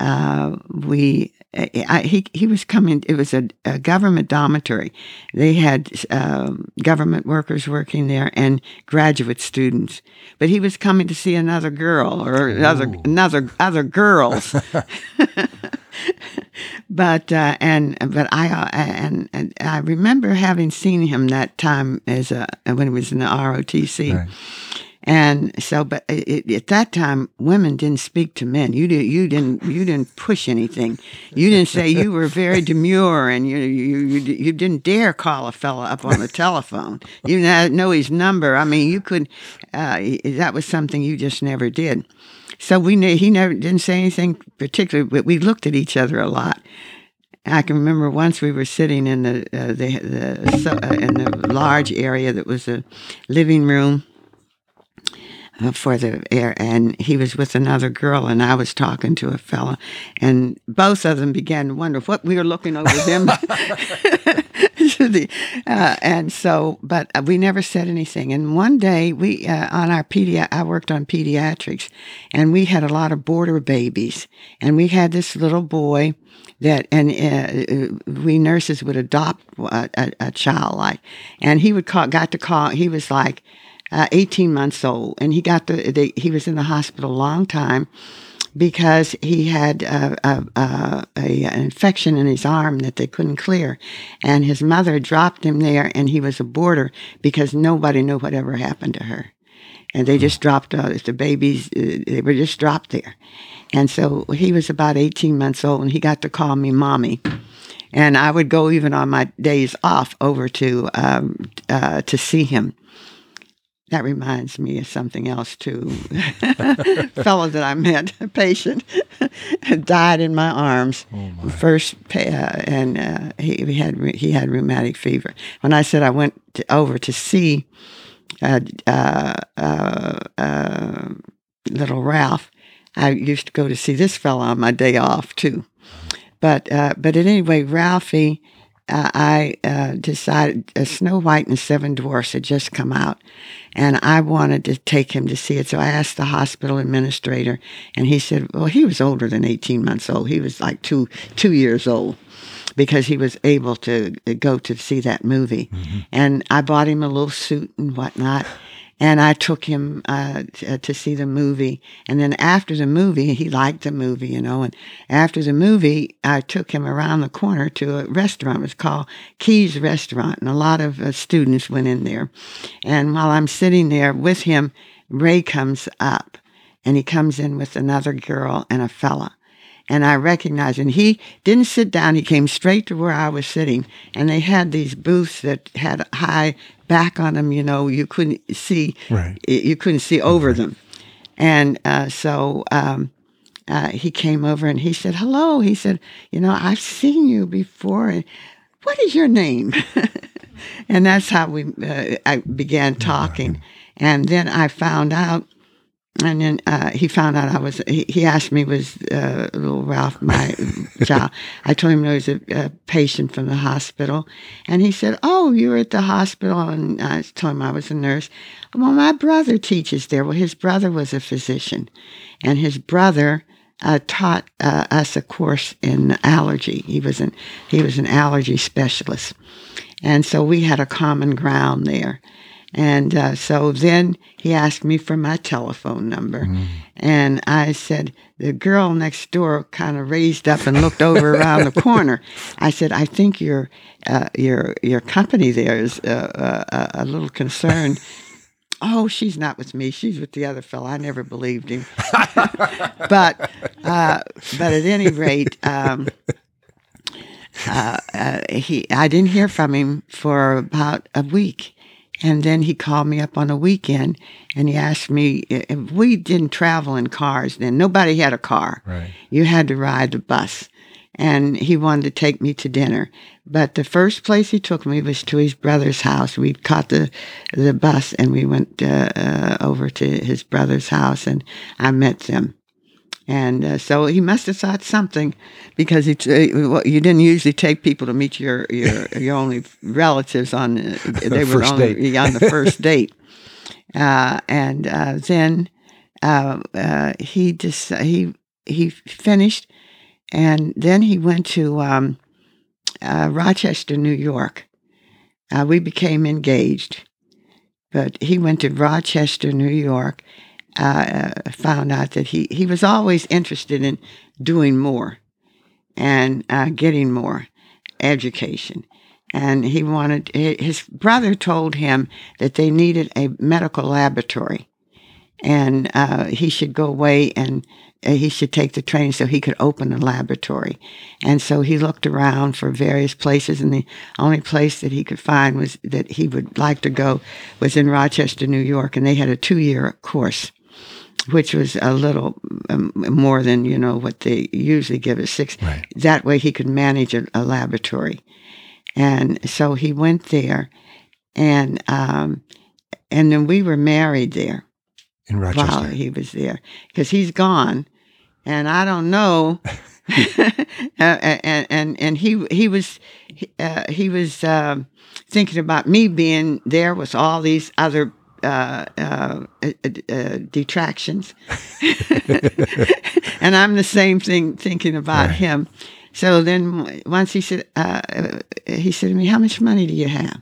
uh, we I, he he was coming. It was a, a government dormitory. They had um, government workers working there and graduate students. But he was coming to see another girl or other Ooh. another other girls. but uh, and but I uh, and, and I remember having seen him that time as a when he was in the ROTC. Right. And so, but it, at that time, women didn't speak to men. You did, you didn't, you didn't push anything. You didn't say you were very demure, and you you you, you didn't dare call a fella up on the telephone. You didn't know his number. I mean, you could. Uh, that was something you just never did. So we knew he never didn't say anything particular, but we looked at each other a lot. I can remember once we were sitting in the uh, the, the uh, in the large area that was a living room uh, for the air, and he was with another girl, and I was talking to a fella, and both of them began to wonder what we were looking over them. the, uh, and so, but uh, we never said anything. And one day, we uh, on our pedi, I worked on pediatrics, and we had a lot of boarder babies, and we had this little boy that and uh, we nurses would adopt a, a, a child like and he would call got to call he was like uh, 18 months old and he got the, the he was in the hospital a long time because he had uh, a, a, a, an infection in his arm that they couldn't clear and his mother dropped him there and he was a boarder because nobody knew whatever happened to her and they just dropped uh, the babies uh, they were just dropped there and so he was about 18 months old and he got to call me mommy and i would go even on my days off over to um, uh, to see him that reminds me of something else too. fellow that I met, a patient, died in my arms. First, uh, and uh, he, he had he had rheumatic fever. When I said I went to, over to see uh, uh, uh, uh, little Ralph, I used to go to see this fellow on my day off too. But uh, but at anyway, Ralphie, uh, I uh, decided uh, Snow White and Seven Dwarfs had just come out, and I wanted to take him to see it. So I asked the hospital administrator, and he said, "Well, he was older than eighteen months old. He was like two two years old." Because he was able to uh, go to see that movie. Mm-hmm. And I bought him a little suit and whatnot. And I took him uh, to see the movie. And then after the movie, he liked the movie, you know. And after the movie, I took him around the corner to a restaurant. It was called Keys Restaurant. And a lot of uh, students went in there. And while I'm sitting there with him, Ray comes up and he comes in with another girl and a fella. And I recognized, and he didn't sit down. He came straight to where I was sitting, and they had these booths that had high back on them. You know, you couldn't see, Right. you couldn't see over them. And uh, so um, uh, he came over and he said, "Hello." He said, "You know, I've seen you before. And what is your name?" and that's how we uh, I began talking. And then I found out and then uh, he found out I was. He, he asked me was uh, little Ralph my child. I told him I was a, a, patient from the hospital, and he said, "Oh, you were at the hospital." And I told him I was a nurse. Well, my brother teaches there. Well, his brother was a physician, and his brother uh, taught uh, us a course in allergy. He was an he was an allergy specialist, and so we had a common ground there. And uh, so then he asked me for my telephone number. Mm. And I said, the girl next door kind of raised up and looked over around the corner. I said, I think your, uh, your, your company there is uh, uh a little concerned. oh, she's not with me. She's with the other fellow. I never believed him. but, uh, but at any rate, um, uh, uh, he, I didn't hear from him for about a week. And then he called me up on a weekend and he asked me if we didn't travel in cars then. Nobody had a car. Right. You had to ride the bus. And he wanted to take me to dinner. But the first place he took me was to his brother's house. We caught the the bus and we went uh, uh, over to his brother's house and I met them. And uh, so he must have thought something because he, uh, you didn't usually take people to meet your your, your only relatives on uh, they were only on the first date. Uh, and uh, then uh, he just he he finished, and then he went to um, Rochester, New York. we became engaged, but he went to Rochester, New York, uh, found out that he, he was always interested in doing more and uh, getting more education. And he wanted, his brother told him that they needed a medical laboratory and uh, he should go away and uh, he should take the training so he could open a laboratory. And so he looked around for various places, and the only place that he could find was that he would like to go was in Rochester, New York, and they had a two-year course which was a little um, more than you know what they usually give us six. Right. That way he could manage a, a, laboratory, and so he went there, and um, and then we were married there in Rochester while he was there because he's gone, and I don't know. and, and and he he was uh, he was uh, thinking about me being there with all these other uh, uh, uh, detractions. and I'm the same thing thinking about right. him. So then once he said, uh, he said to me, how much money do you have?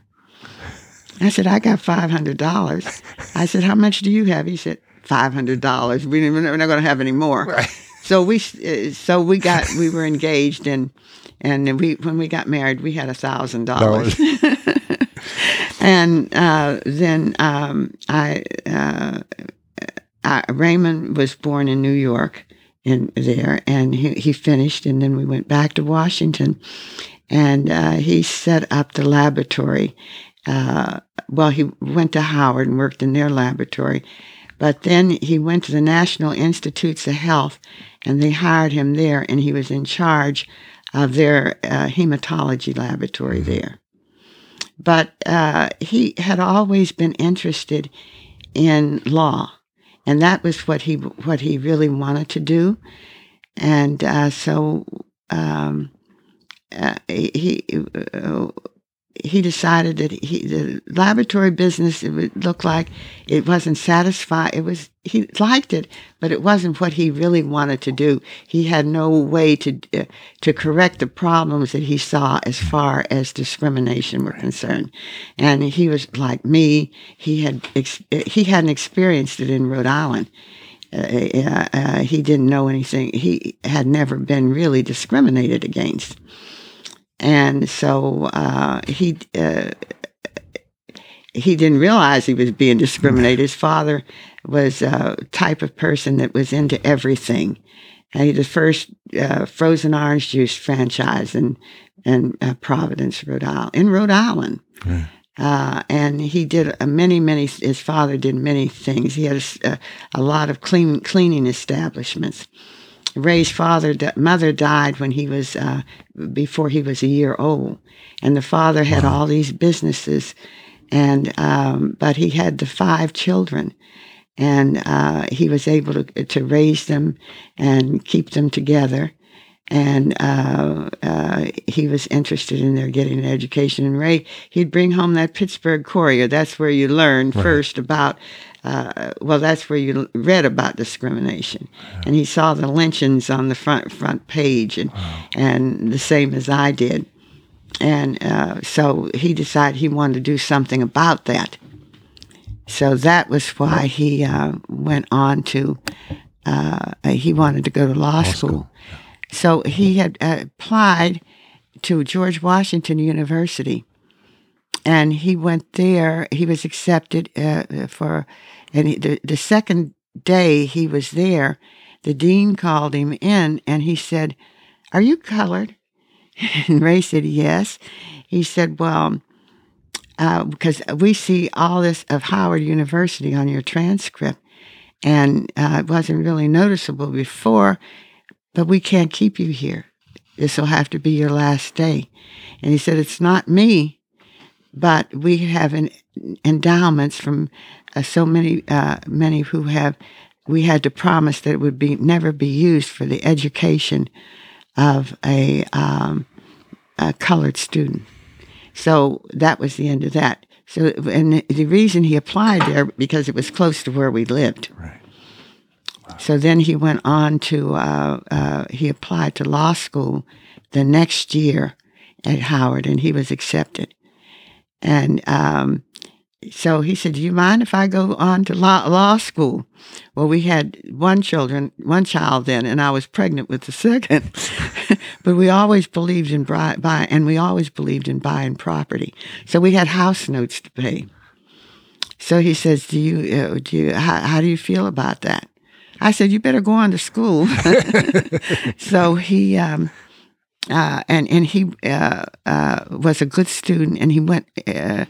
I said, I got $500. I said, how much do you have? He said, $500. We, we're not going to have any more. Right. So we, so we got, we were engaged and, and we, when we got married, we had a thousand dollars. And uh, then um, I, uh, I, Raymond was born in New York, in there, and he, he finished, and then we went back to Washington, and uh, he set up the laboratory. Uh, well, he went to Howard and worked in their laboratory, but then he went to the National Institutes of Health, and they hired him there, and he was in charge of their uh, hematology laboratory mm-hmm. there. But uh, he had always been interested in law, and that was what he what he really wanted to do. And uh, so um, uh, he uh, he decided that he, the laboratory business it would look like it wasn't satisfied. It was he liked it, but it wasn't what he really wanted to do. He had no way to uh, to correct the problems that he saw as far as discrimination were concerned. And he was like me. He had he hadn't experienced it in Rhode Island. Uh, uh, uh, he didn't know anything. He had never been really discriminated against. And so uh, he uh, he didn't realize he was being discriminated. His father was a type of person that was into everything. And he the first uh, frozen orange juice franchise in in uh, Providence, Rhode Island, in Rhode Island. Yeah. Uh, and he did many, many. His father did many things. He had a, a lot of clean, cleaning establishments. Ray's father, mother died when he was uh, before he was a year old, and the father had wow. all these businesses, and um, but he had the five children, and uh, he was able to to raise them and keep them together. And uh, uh, he was interested in their getting an education. And Ray, he'd bring home that Pittsburgh Courier. That's where you learn right. first about uh, well, that's where you read about discrimination. And he saw the lynchings on the front front page, and wow. and the same as I did. And uh, so he decided he wanted to do something about that. So that was why he uh, went on to. Uh, he wanted to go to law, law school. school. Yeah. So he had applied to George Washington University and he went there. He was accepted uh, for, and he, the the second day he was there, the dean called him in, and he said, "Are you colored?" And Ray said, "Yes." He said, "Well." Uh, because we see all this of Howard University on your transcript, and uh, it wasn't really noticeable before, but we can't keep you here. This will have to be your last day. And he said, It's not me but we have an, endowments from uh, so many uh, many who have we had to promise that it would be never be used for the education of a, um, a colored student. So that was the end of that. So and the reason he applied there because it was close to where we lived. Right. Wow. So then he went on to uh, uh, he applied to law school the next year at Howard, and he was accepted. And um, so he said, "Do you mind if I go on to law, law school?" Well, we had one children, one child then, and I was pregnant with the second. but we always believed in buy, buy, and we always believed in buying property. So we had house notes to pay. So he says, "Do you, uh, do you, how, how do you feel about that?" I said, "You better go on to school." so he. Um, uh, and and he uh, uh, was a good student, and he went. Uh,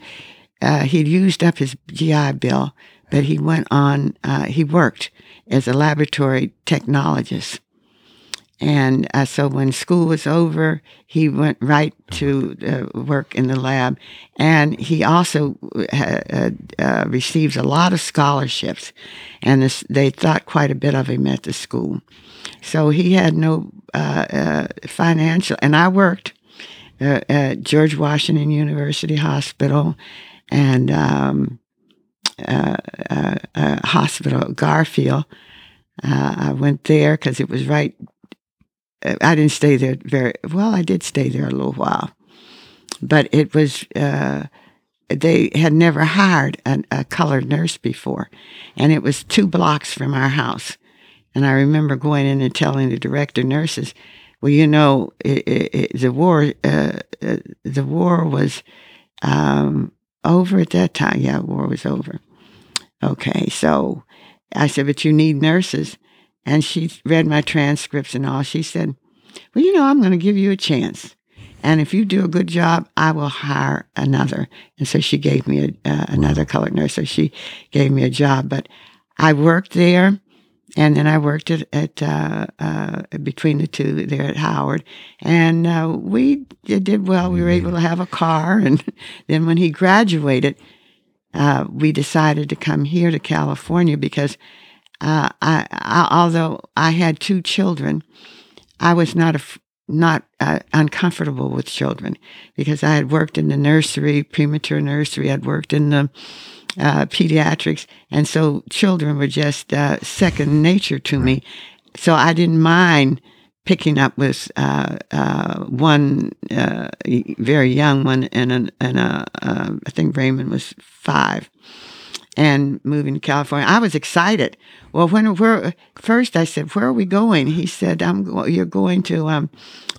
uh, he'd used up his GI Bill, but he went on. Uh, he worked as a laboratory technologist, and so when school was over, he went right to work in the lab, and he also received a lot of scholarships, and this, they thought quite a bit of him at the school. So he had no uh, uh, financial, and I worked uh, at George Washington University Hospital and um, uh, uh, uh, Hospital Garfield. I went there because it was right. I didn't stay there very well. I did stay there a little while, but it was they had never hired a, a, colored nurse before, and it was two blocks from our house. And I remember going in and telling the director nurses, well, you know, it, it, it, the war, uh, uh, the war was um, over at that time. Yeah, war was over. Okay, so I said, but you need nurses. And she read my transcripts and all. She said, well, you know, I'm going to give you a chance. And if you do a good job, I will hire another. And so she gave me a, uh, another colored nurse. So she gave me a job. But I worked there and then I worked at, at uh, uh, between the two there at Howard, and uh, we did well. We were able to have a car, and then when he graduated, uh, we decided to come here to California because uh, I, I, although I had two children, I was not a, not uh, uncomfortable with children because I had worked in the nursery, premature nursery. I'd worked in the uh, pediatrics, and so children were just uh, second nature to me. So I didn't mind picking up with uh, uh one uh, very young one, and a, and a, uh, I think Raymond was five, and moving to California. I was excited. Well, when we're first, I said, "Where are we going?" He said, "I'm. You're going to. Um,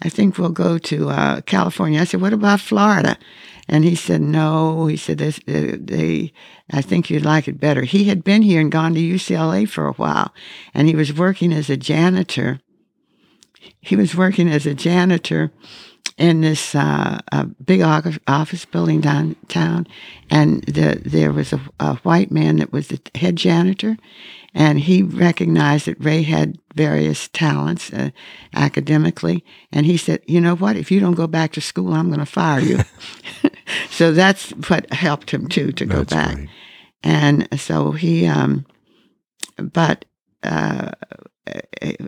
I think we'll go to California." I said, "What about Florida?" And he said, no. He said, they, they, I think you'd like it better. He had been here and gone to UCLA for a while, and he was working as a janitor. He was working as a janitor in this uh, big office building downtown, and the, there was a, a white man that was the head janitor, and he recognized that Ray had various talents uh, academically. And he said, You know what? If you don't go back to school, I'm going to fire you. so that's what helped him too to go that's back. Great. And so he, um, but uh,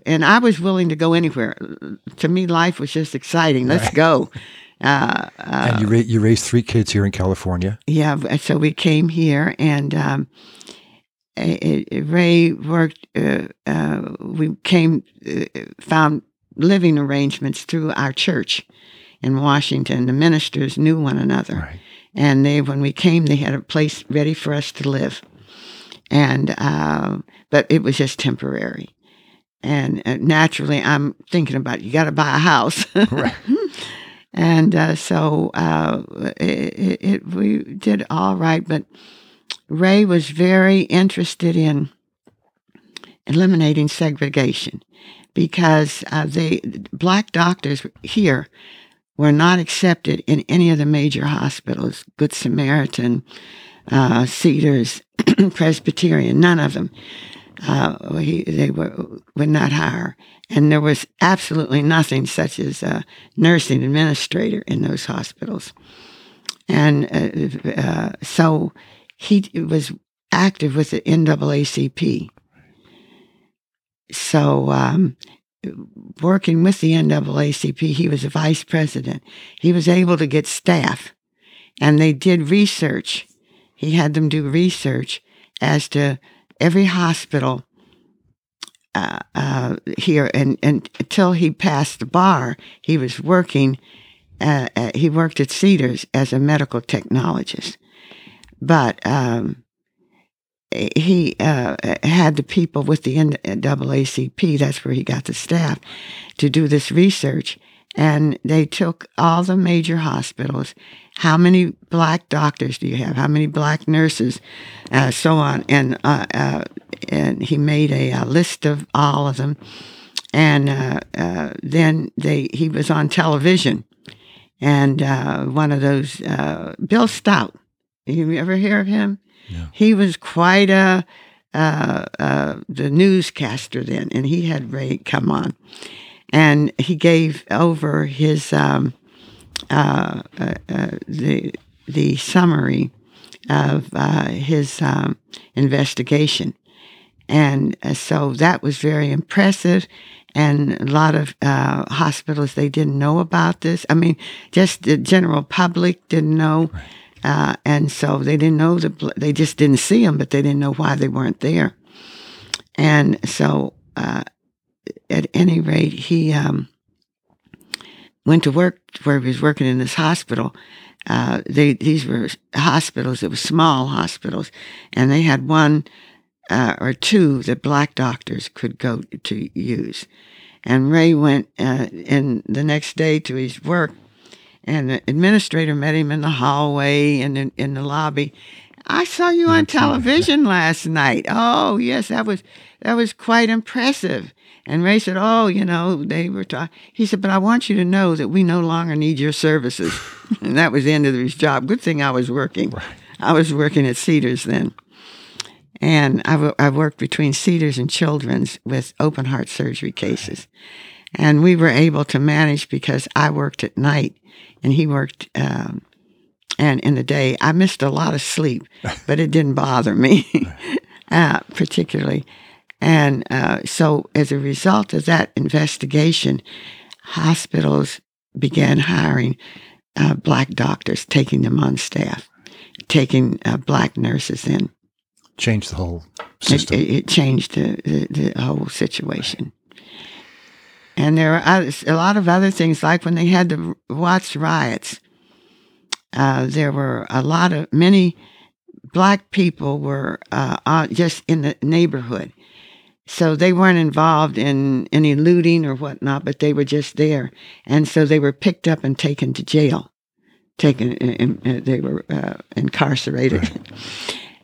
and I was willing to go anywhere. To me, life was just exciting. Let's Right. go. Uh, and you, ra- you raised three kids here in California. yeah, so we came here, and um, it, it- Ray worked. Uh, uh, we came, uh, found living arrangements through our church in Washington. The ministers knew one another, Right. and they, when we came, they had a place ready for us to live. And uh, but it was just temporary, and uh, naturally, I'm thinking about you got to buy a house. Right. And uh, so uh, it, it, it, we did all right, but Ray was very interested in eliminating segregation because uh, they black doctors here were not accepted in any of the major hospitals, Good Samaritan, uh, Cedars, Presbyterian, none of them. Uh, he, they were would not hire, and there was absolutely nothing such as a nursing administrator in those hospitals. And uh, uh, so he was active with the NAACP. So, um, working with the NAACP, he was a vice president. He was able to get staff, and they did research. He had them do research as to every hospital uh, uh, here, and, and until he passed the bar, he was working. Uh, uh, he worked at Cedars as a medical technologist, but um, he uh, had the people with the NAACP. That's where he got the staff to do this research, and they took all the major hospitals. How many black doctors do you have? How many black nurses? Uh, so on, and uh, uh, and he made a, a list of all of them, and uh, uh, then they he was on television, and uh, one of those uh, Bill Stout. You ever hear of him? No. He was quite a uh, uh, the newscaster then, and he had Ray come on, and he gave over his um, uh, uh, uh, the the summary of uh, his um, investigation, and uh, so that was very impressive. And a lot of uh, hospitals they didn't know about this. I mean, just the general public didn't know, uh, and so they didn't know the. They just didn't see them, but they didn't know why they weren't there. And so, uh, at any rate, he um, went to work where he was working in this hospital. Uh, they these were hospitals. It was small hospitals, and they had one uh, or two that black doctors could go to use. And Ray went uh, in the next day to his work, and the administrator met him in the hallway and in, in the lobby. I saw you on television last night. Oh yes, that was that was quite impressive. And Ray said, "Oh, you know, they were talking." He said, "But I want you to know that we no longer need your services." and that was the end of his job. Good thing I was working. I was working at Cedars then. And I, w- I worked between Cedars and Children's with open heart surgery cases. And we were able to manage because I worked at night and he worked um, and in the day. I missed a lot of sleep, but it didn't bother me uh, particularly. And uh, so, as a result of that investigation, hospitals began hiring uh, black doctors, taking them on staff, taking uh, black nurses in. Changed the whole It, system. it, it changed the, the, the whole situation. And there are others, a lot of other things, like when they had the Watts riots, uh, there were a lot of, many black people were uh, uh, just in the neighborhood. So they weren't involved in any looting or whatnot, but they were just there. And so they were picked up and taken to jail. Taken, and, and they were uh, incarcerated.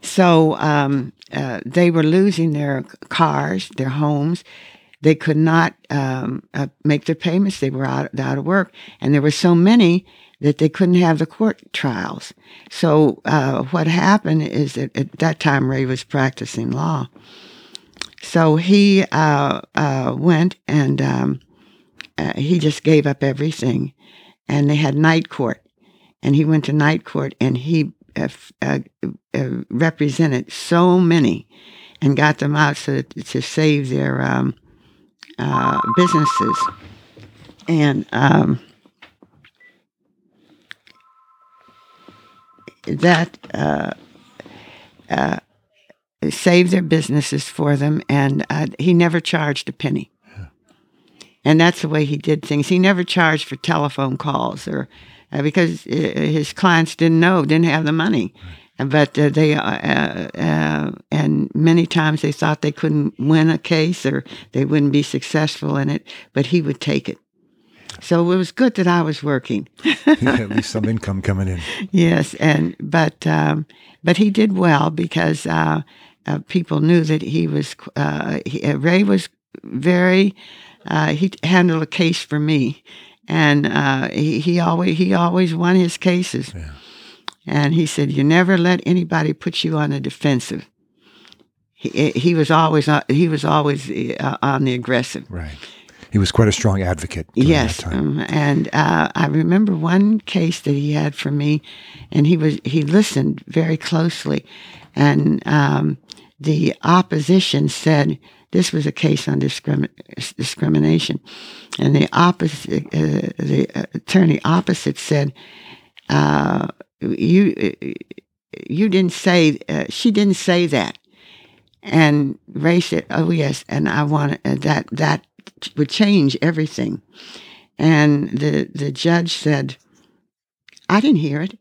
So um, uh, they were losing their cars, their homes. They could not um, uh, make their payments. They were out, out of work. And there were so many that they couldn't have the court trials. So uh, what happened is that at that time Ray was practicing law. So he uh, uh, went and um, uh, he just gave up everything. And they had night court. And he went to night court and he uh, uh, represented so many and got them out so that, to save their um, uh, businesses. And um, that uh, uh, saved their businesses for them, and uh, he never charged a penny. And that's the way he did things. He never charged for telephone calls or uh, because uh, his clients didn't know, didn't have the money. But uh, they, uh, uh, and many times they thought they couldn't win a case or they wouldn't be successful in it, but he would take it. So it was good that I was working. At least some income coming in. Yes, and but um, but he did well because uh, uh, people knew that he was uh, he, uh, Ray was very uh, he handled a case for me, and uh, he, he always he always won his cases. Yeah. And he said, "You never let anybody put you on the defensive." He, he was always he was always on the aggressive. Right. He was quite a strong advocate. Yes, um, and uh, I remember one case that he had for me, and he was he listened very closely, and um, the opposition said this was a case on discrimin- discrimination, and the opposite uh, the attorney opposite said, uh, "You you didn't say uh, she didn't say that." And Ray said, "Oh yes," and I want uh, that that would change everything. And the the judge said, "I didn't hear it.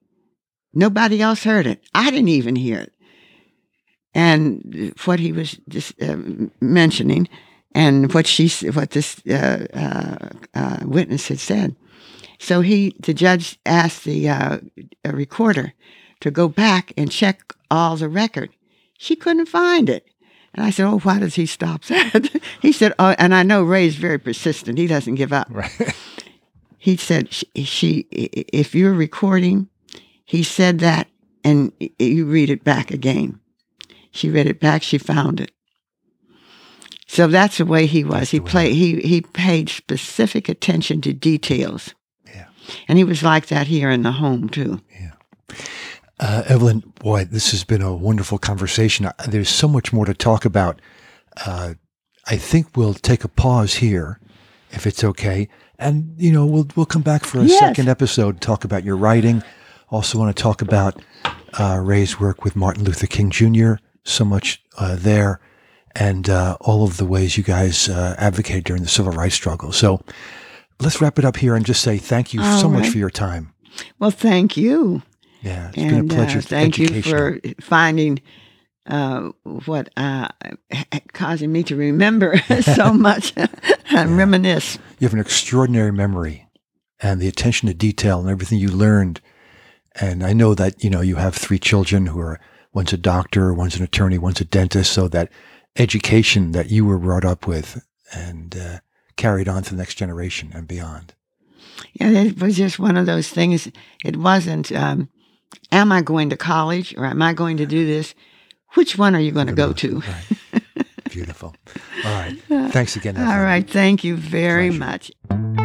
Nobody else heard it. I didn't even hear it." And what he was just uh, mentioning, and what she what this uh, uh, uh witness had said. So he, the judge, asked the uh, recorder to go back and check all the record. She couldn't find it. And I said, "Oh, why does he stop that?" he said, "Oh, and I know Ray's very persistent. He doesn't give up." Right. he said, she, "She, if you're recording, he said that, and you read it back again." She read it back. She found it. So that's the way he was. That's he played. He he paid specific attention to details. And he was like that here in the home too. Yeah. Uh, Evelyn, boy, this has been a wonderful conversation. There's so much more to talk about. Uh, I think we'll take a pause here, if it's okay, and you know we'll we'll come back for a yes. second episode. Talk about your writing. Also, want to talk about uh, Ray's work with Martin Luther King Jr. So much uh, there, and uh, all of the ways you guys uh, advocated during the civil rights struggle. So let's wrap it up here and just say thank you all so right. much for your time. Well, thank you. Yeah, it's and, been a pleasure. Uh, thank you for finding uh, what uh, causing me to remember so much and yeah. reminisce. You have an extraordinary memory and the attention to detail and everything you learned. And I know that you know you have three children who are one's a doctor, one's an attorney, one's a dentist. So that education that you were brought up with and uh, carried on to the next generation and beyond. Yeah, it was just one of those things. It wasn't. Um, am I going to college or am I going to do this? Which one are you going to go to? Right. Beautiful. All right. Thanks again. All right. Thank you very Pleasure. much.